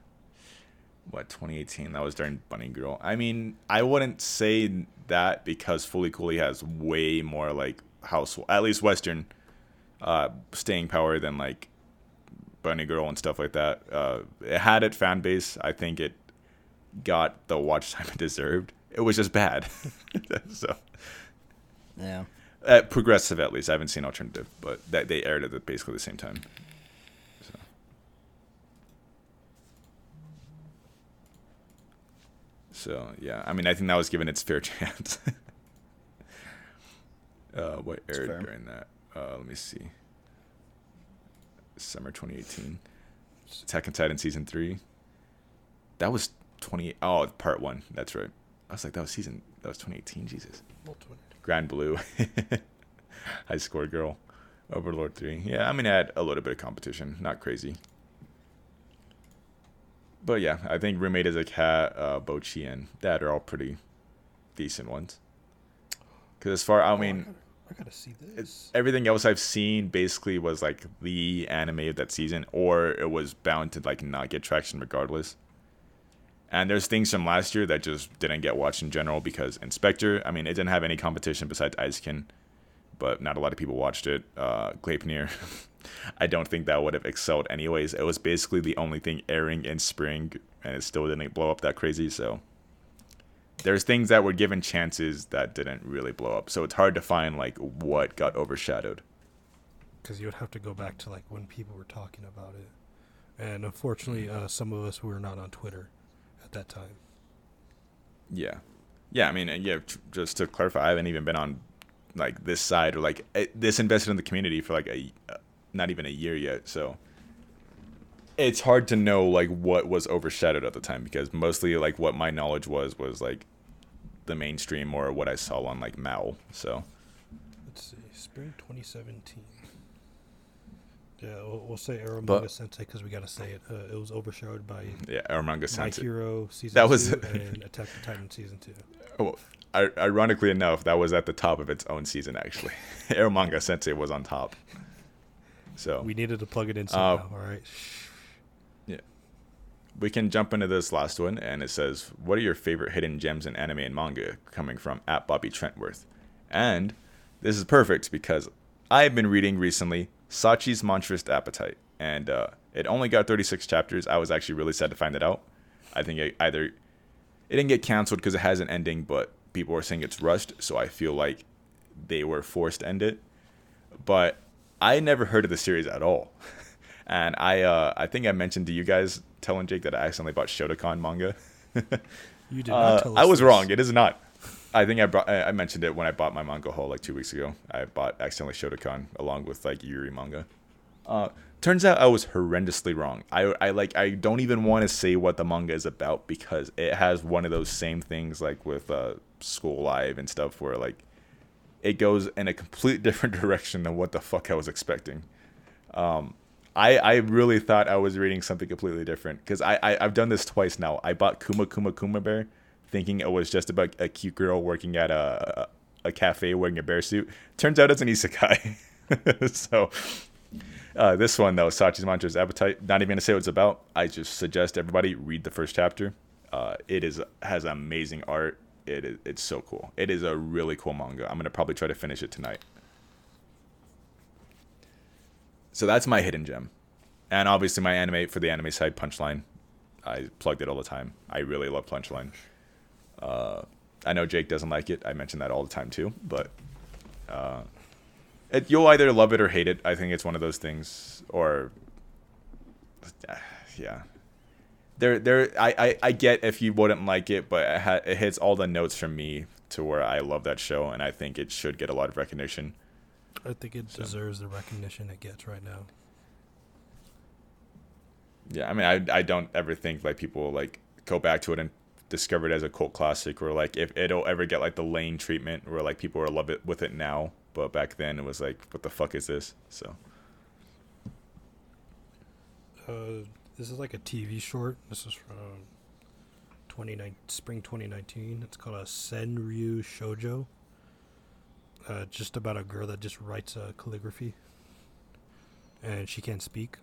what 2018? That was during Bunny Girl. I mean, I wouldn't say that because Fully Cooley has way more like household, at least Western, uh, staying power than like Bunny Girl and stuff like that. Uh, it had its fan base. I think it got the watch time it deserved. It was just bad. so Yeah. uh, progressive at least. I haven't seen alternative, but that they aired it at basically the same time. So. So yeah, I mean, I think that was given its fair chance. uh, what aired during that? Uh, let me see. Summer 2018. Attack on Titan season three. That was 20. Oh, part one. That's right. I was like, that was season. That was 2018. Jesus. Grand Blue, High Score Girl, Overlord 3. Yeah, I mean, I had a little bit of competition. Not crazy. But yeah, I think Roommate as a Cat, uh, Bocchi, and that are all pretty decent ones. Because as far, I Oh, mean, I gotta see this. it's, everything else I've seen basically was like the anime of that season, or it was bound to like not get traction regardless. And there's things from last year that just didn't get watched in general because Inspector, I mean, it didn't have any competition besides Eizouken, but not a lot of people watched it. Uh, Gleipnir, I don't think that would have excelled anyways. It was basically the only thing airing in spring, and it still didn't blow up that crazy. So there's things that were given chances that didn't really blow up. So it's hard to find like what got overshadowed. because you would have to go back to like when people were talking about it, and unfortunately, uh, some of us were not on Twitter at that time. Yeah, yeah. I mean, yeah. tr- Just to clarify, I haven't even been on like this side or like eh, this invested in the community for like a uh, not even a year yet. So it's hard to know like what was overshadowed at the time because mostly like what my knowledge was was like the mainstream or what I saw on like Mal. So Let's see, spring 2017. Yeah, we'll, we'll say Eromanga But- Sensei because we gotta say it. Uh, it was overshadowed by yeah, our manga My. Hero season That was- two and Attack on Titan season two. Oh, I, ironically enough, that was at the top of its own season. Actually, Eromanga Sensei was on top. So We needed to plug it in somehow. all right. We can jump into this last one, and it says, "What are your favorite hidden gems in anime and manga?" Coming from at Bobby Trentworth, and this is perfect because I have been reading recently Sachi's Monstrous Appetite, and uh, it only got 36 chapters. I was actually really sad to find it out. I think it either it didn't get canceled because it has an ending, but people are saying it's rushed, so I feel like they were forced to end it. But I never heard of the series at all, and I uh, I think I mentioned to you guys telling Jake that I accidentally bought Shotokan manga. You did not Uh, tell us. I was this. wrong. It is not. I think I brought. I I mentioned it when I bought my manga haul like two weeks ago. I bought accidentally Shotokan along with like Yuri manga. Uh, turns out I was horrendously wrong. I I like I don't even want to say what the manga is about because it has one of those same things like with uh, School Live and stuff where like it goes in a complete different direction than what the fuck I was expecting. Um, I I really thought I was reading something completely different because I, I I've done this twice now. I bought Kuma Kuma Kuma Bear, thinking it was just about a cute girl working at a a, a cafe wearing a bear suit. Turns out it's an isekai. so. Uh, this one though, Sachi's Monstrous Appetite. Not even gonna say what it's about. I just suggest everybody read the first chapter. Uh, it is has amazing art. It is it's so cool. It is a really cool manga. I'm gonna probably try to finish it tonight. So that's my hidden gem, and obviously my anime for the anime side, Punchline. I plugged it all the time. I really love Punchline. Uh, I know Jake doesn't like it. I mention that all the time too, but uh, it, you'll either love it or hate it. I think it's one of those things, or yeah. There, there. I, I, I get if you wouldn't like it, but it, ha- it hits all the notes from me to where I love that show, and I think it should get a lot of recognition. I think it So- deserves the recognition it gets right now. Yeah, I mean, I, I don't ever think like people like go back to it and discover it as a cult classic, or like if it'll ever get like the Lain treatment, where like people are love it with it now, but back then it was like, what the fuck is this? So Uh, this is like a TV short. This is from 29 spring 2019. It's called a Senryu Shoujo. Uh, just about a girl that just writes uh, calligraphy, and she can't speak,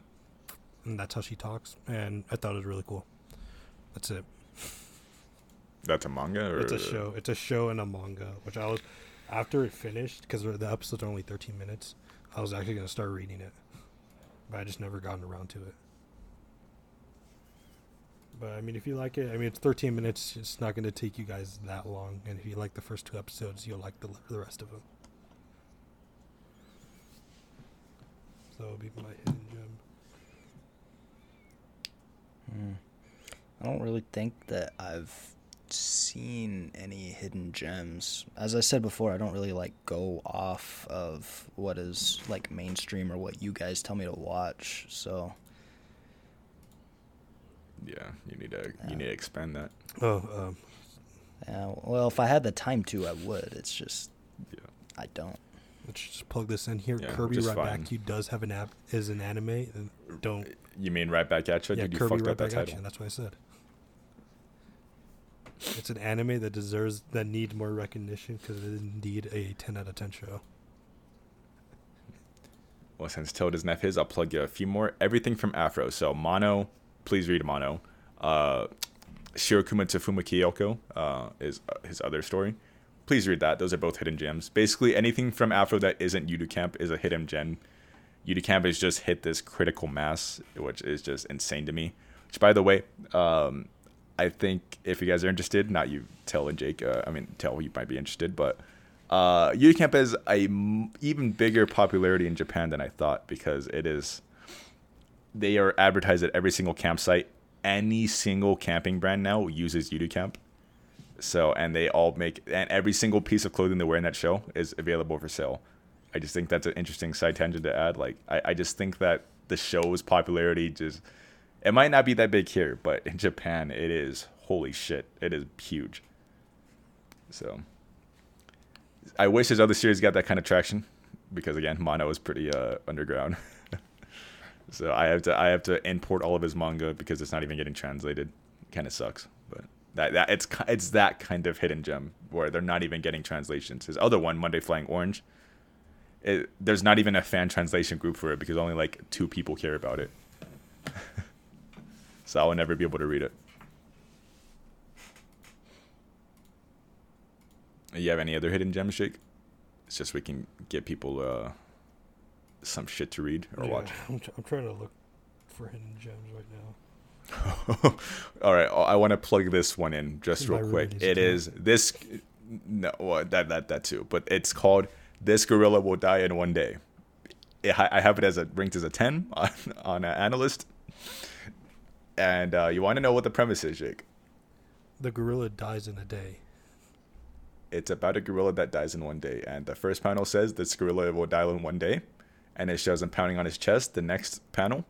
and that's how she talks. And I thought it was really cool. That's it. that's a manga, or It's a show. It's a show and a manga, which I was after it finished because the episodes are only 13 minutes. I was actually gonna start reading it, but I just never gotten around to it. But I mean, if you like it, I mean, it's 13 minutes. It's not gonna take you guys that long, and if you like the first two episodes, you'll like the the rest of them. So it'll be my hidden gem. Hmm. I don't really think that I've seen any hidden gems. As I said before, I don't really like go off of what is like mainstream or what you guys tell me to watch. So yeah, you need to Yeah. you need to expand that. Oh, um, yeah, well, if I had the time to, I would. It's just Yeah. I don't. Just plug this in here. Yeah, Kirby Right fine. Back You does have an app is an anime. Don't You mean right back at you? yeah, Dude, you Kirby fucked Right up that Back title. Action. That's what I said. It's an anime that deserves that needs more recognition because it is indeed a ten out of ten show. Well, since Till doesn't have his, I'll plug you a few more. Everything from Afro. So Mono, please read Mono. Uh, Shirokuma to uh, is uh, his other story. Please read that. Those are both hidden gems. Basically, anything from Afro that isn't Yuru Camp is a hidden gem. Yuru Camp has just hit this critical mass, which is just insane to me. Which, by the way, um, I think if you guys are interested, not you, Tell and Jake. Uh, I mean, Tell you might be interested, but uh, Yuru Camp has a even bigger popularity in Japan than I thought because it is. They are advertised at every single campsite. Any single camping brand now uses Yuru Camp. So and they all make and every single piece of clothing they wear in that show is available for sale. I just think that's an interesting side tangent to add. Like I, I just think that the show's popularity just it might not be that big here, but in Japan it is holy shit. It is huge. So I wish his other series got that kind of traction because again, Mono is pretty uh, underground. so I have to I have to import all of his manga because it's not even getting translated. Kind of sucks, but That, that it's it's that kind of hidden gem where they're not even getting translations. His other one, Monday Flying Orange, it, there's not even a fan translation group for it because only like two people care about it. so I will never be able to read it. You have any other hidden gems, Jake? It's just we can get people uh, some shit to read or Yeah, watch. I'm, tr- I'm trying to look for hidden gems right now. All right, I want to plug this one in just real quick. It is this, no, well, that that that too, but it's called "This Gorilla Will Die in One Day." I I have it as a ranked as a ten on on an AniList, and uh, you want to know what the premise is, Jake? The gorilla dies in a day. It's about a gorilla that dies in one day, and the first panel says this gorilla will die in one day, and it shows him pounding on his chest. The next panel,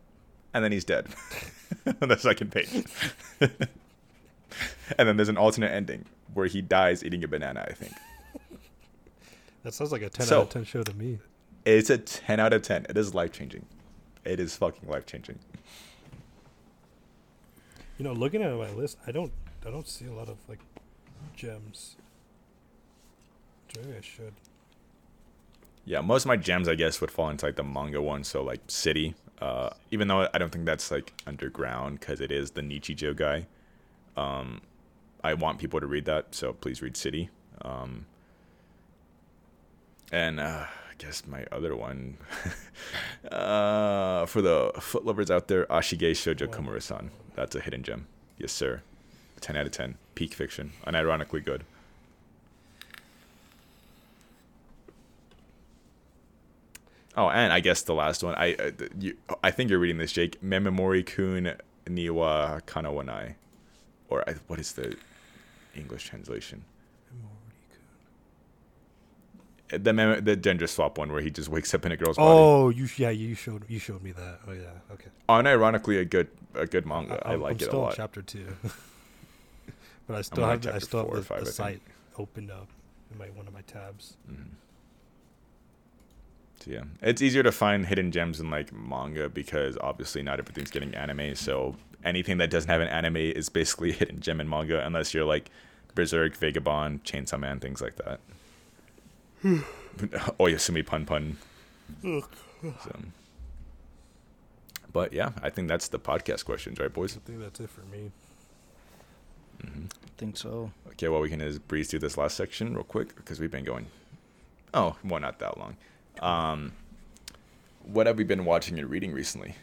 and then he's dead. on the second page. and then there's an alternate ending where he dies eating a banana. I think That sounds like a 10 So- out of 10 show to me. it's a ten out of ten. It is life changing. It is fucking life changing. You know, looking at my list, I don't I don't see a lot of like gems. Maybe I should. Yeah, most of my gems, I guess, would fall into like the manga one. So like City, uh, even though I don't think that's like underground because it is the Nichijou guy. Um, I want people to read that, so please read City. Um, and uh, I guess my other one, uh, for the foot lovers out there, Ashigei Shoujo Komura-san. That's a hidden gem. Yes, sir. Ten out of ten. Peak fiction. Unironically good. Oh, and I guess the last one. I uh, you, I think you're reading this, Jake. Memamori kun niwa kanawanai, or I, what is the English translation? The mem- the gender swap one where he just wakes up in a girl's body. Oh, you yeah, you showed you showed me that. Oh yeah, okay. Unironically, a good a good manga. I, I'm- like I'm it a still lot. chapter two, but I still have the, I still have the, the site opened up in my one of my tabs. Mhm. So yeah, it's easier to find hidden gems in like manga because obviously not everything's getting anime. So anything that doesn't have an anime is basically a hidden gem in manga, unless you're like Berserk, Vagabond, Chainsaw Man, things like that. Oyasumi Pun Pun. So. But yeah, I think that's the podcast questions, right, boys? I think that's it for me. hmm think so. Okay, well, we can just breeze through this last section real quick because we've been going. Oh, well, not that long. Um, what have we been watching and reading recently?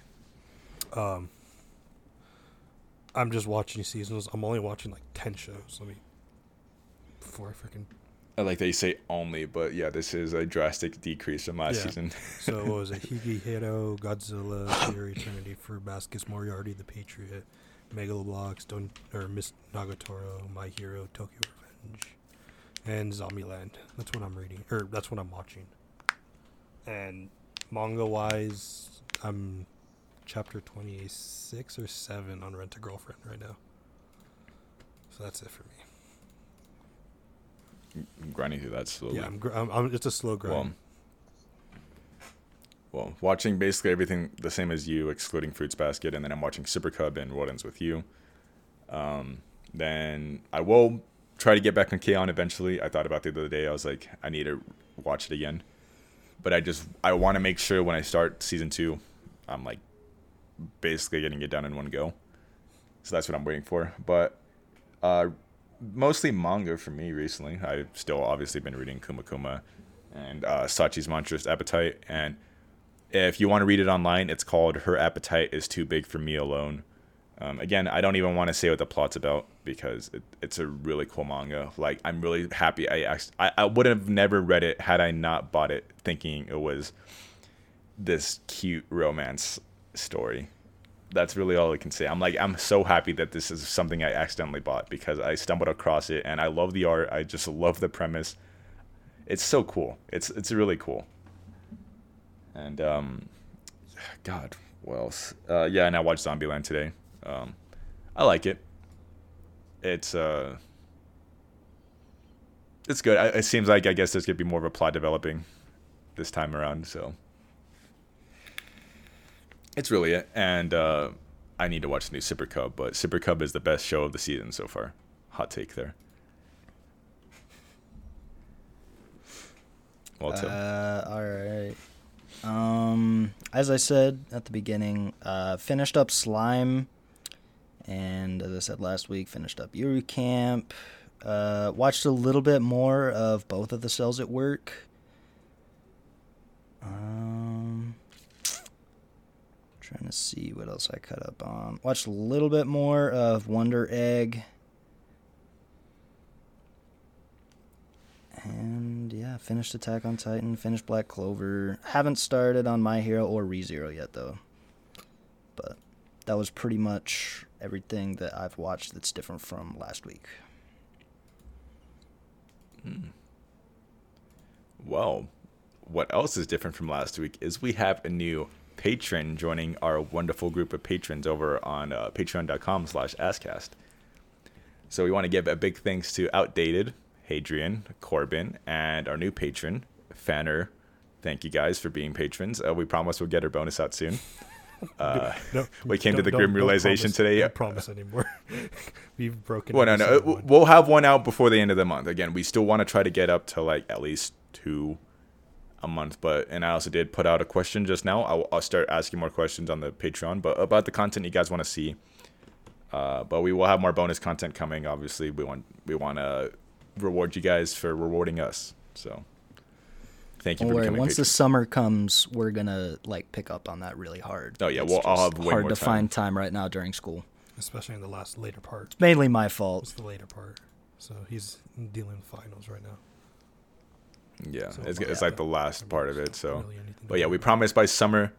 Um, I'm just watching seasons. I'm only watching like ten shows. Let me before I freaking. I like they say only, but yeah, this is a drastic decrease from last Yeah. season. So what was it? Higehiro, Godzilla, Theory, Eternity, Fruit Baskets, Moriarty, The Patriot, Megalobox, Don or Miss Nagatoro, My Hero, Tokyo Revenge, and Zombieland. That's what I'm reading, or that's what I'm watching. And manga wise, I'm chapter 26 or 7 on Rent a Girlfriend right now. So that's it for me. grinding through that slowly. Yeah, I'm, gr- I'm, I'm it's a slow grind. well, well, watching basically everything the same as you, excluding Fruits Basket, and then I'm watching Super Cub and What Ends with You. Um, then I will try to get back on K-On! eventually. I thought about the other day. I was like, I need to watch it again, but I just I want to make sure when I start season two, I'm like basically getting it done in one go. So that's what I'm waiting for. But uh, mostly manga for me recently. I've still obviously been reading Kuma Kuma and uh, Sachi's Monstrous Appetite. And if you want to read it online, it's called Her Appetite is Too Big for Me Alone. Um, again, I don't even want to say what the plot's about because it, it's a really cool manga. Like, I'm really happy. I, I I would have never read it had I not bought it, thinking it was this cute romance story. That's really all I can say. I'm like, I'm so happy that this is something I accidentally bought because I stumbled across it and I love the art. I just love the premise. It's so cool. It's it's really cool. And um, God, what else? Uh, yeah, and I watched Zombieland today. Um, I like it. It's uh, it's good. I, it seems like I guess there's gonna be more of a plot developing this time around. So it's really it. And uh, I need to watch the new Super Cub, but Super Cub is the best show of the season so far. hot take there. Well, Till. Uh, all right. Um, as I said at the beginning, uh, finished up Slime, and as I said last week, finished up Yuru Camp. Uh, watched a little bit more of both of the cells at work. Um, trying to see what else I cut up on. Watched a little bit more of Wonder Egg. And yeah, finished Attack on Titan, finished Black Clover. Haven't started on My Hero or ReZero yet though. But that was pretty much everything that I've watched that's different from last week. Well, what else is different from last week is we have a new patron joining our wonderful group of patrons over on uh, patreon.com slash ascast. So we want to give a big thanks to Outdated, Hadrian, Corbin, and our new patron, Fanner. Thank you guys for being patrons. Uh, we promise we'll get our bonus out soon. Uh, No, we came to the grim realization promise- today. Don't promise anymore. We've broken. Well, no, no. one. We'll have one out before the end of the month. Again, we still want to try to get up to like at least two a month. But and I also did put out a question just now. I'll, I'll start asking more questions on the Patreon, but about the content you guys want to see. Uh, but we will have more bonus content coming. Obviously, we want we want to reward you guys for rewarding us. So, thank you Don't for worry, once the summer comes, we're gonna like pick up on that really hard. Oh, yeah, It's well, I'll just have way hard more to time. find time right now during school. especially in the last later part. Mainly my fault. It's the later part. So he's dealing with finals right now. yeah, So, it's, yeah. it's like the last part of it. So. really But yeah, we about. promise by summer,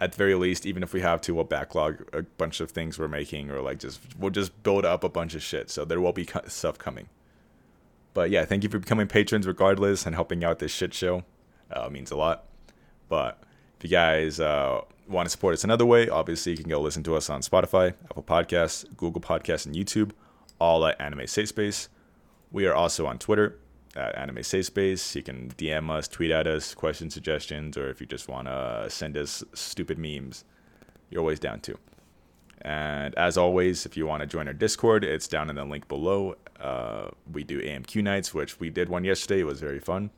at the very least, even if we have to, we'll backlog a bunch of things we're making, or like just we'll just build up a bunch of shit. So there will be co- stuff coming. But yeah, thank you for becoming patrons, regardless, and helping out this shit show. Uh, means a lot. But if you guys uh, want to support us another way, obviously you can go listen to us on Spotify, Apple Podcasts, Google Podcasts, and YouTube, all at Anime Safe Space. We are also on Twitter at Anime Safe Space. You can DM us, tweet at us, question suggestions, or if you just want to send us stupid memes, you're always down to. And as always, if you want to join our Discord, it's down in the link below. Uh, we do AMQ nights, which we did one yesterday. It was very fun.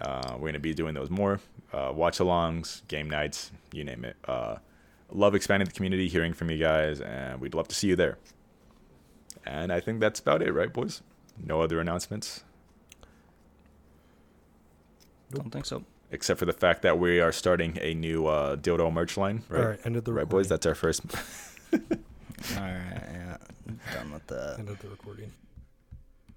Uh, we're going to be doing those more. Uh, watch alongs, game nights, you name it. Uh, love expanding the community, hearing from you guys, and we'd love to see you there. And I think that's about it, right, boys? No other announcements, Don't think so. except for the fact that we are starting a new uh, dildo merch line, right? All right, end of the right, boys? That's our first. All right, yeah, done with that. end of the recording.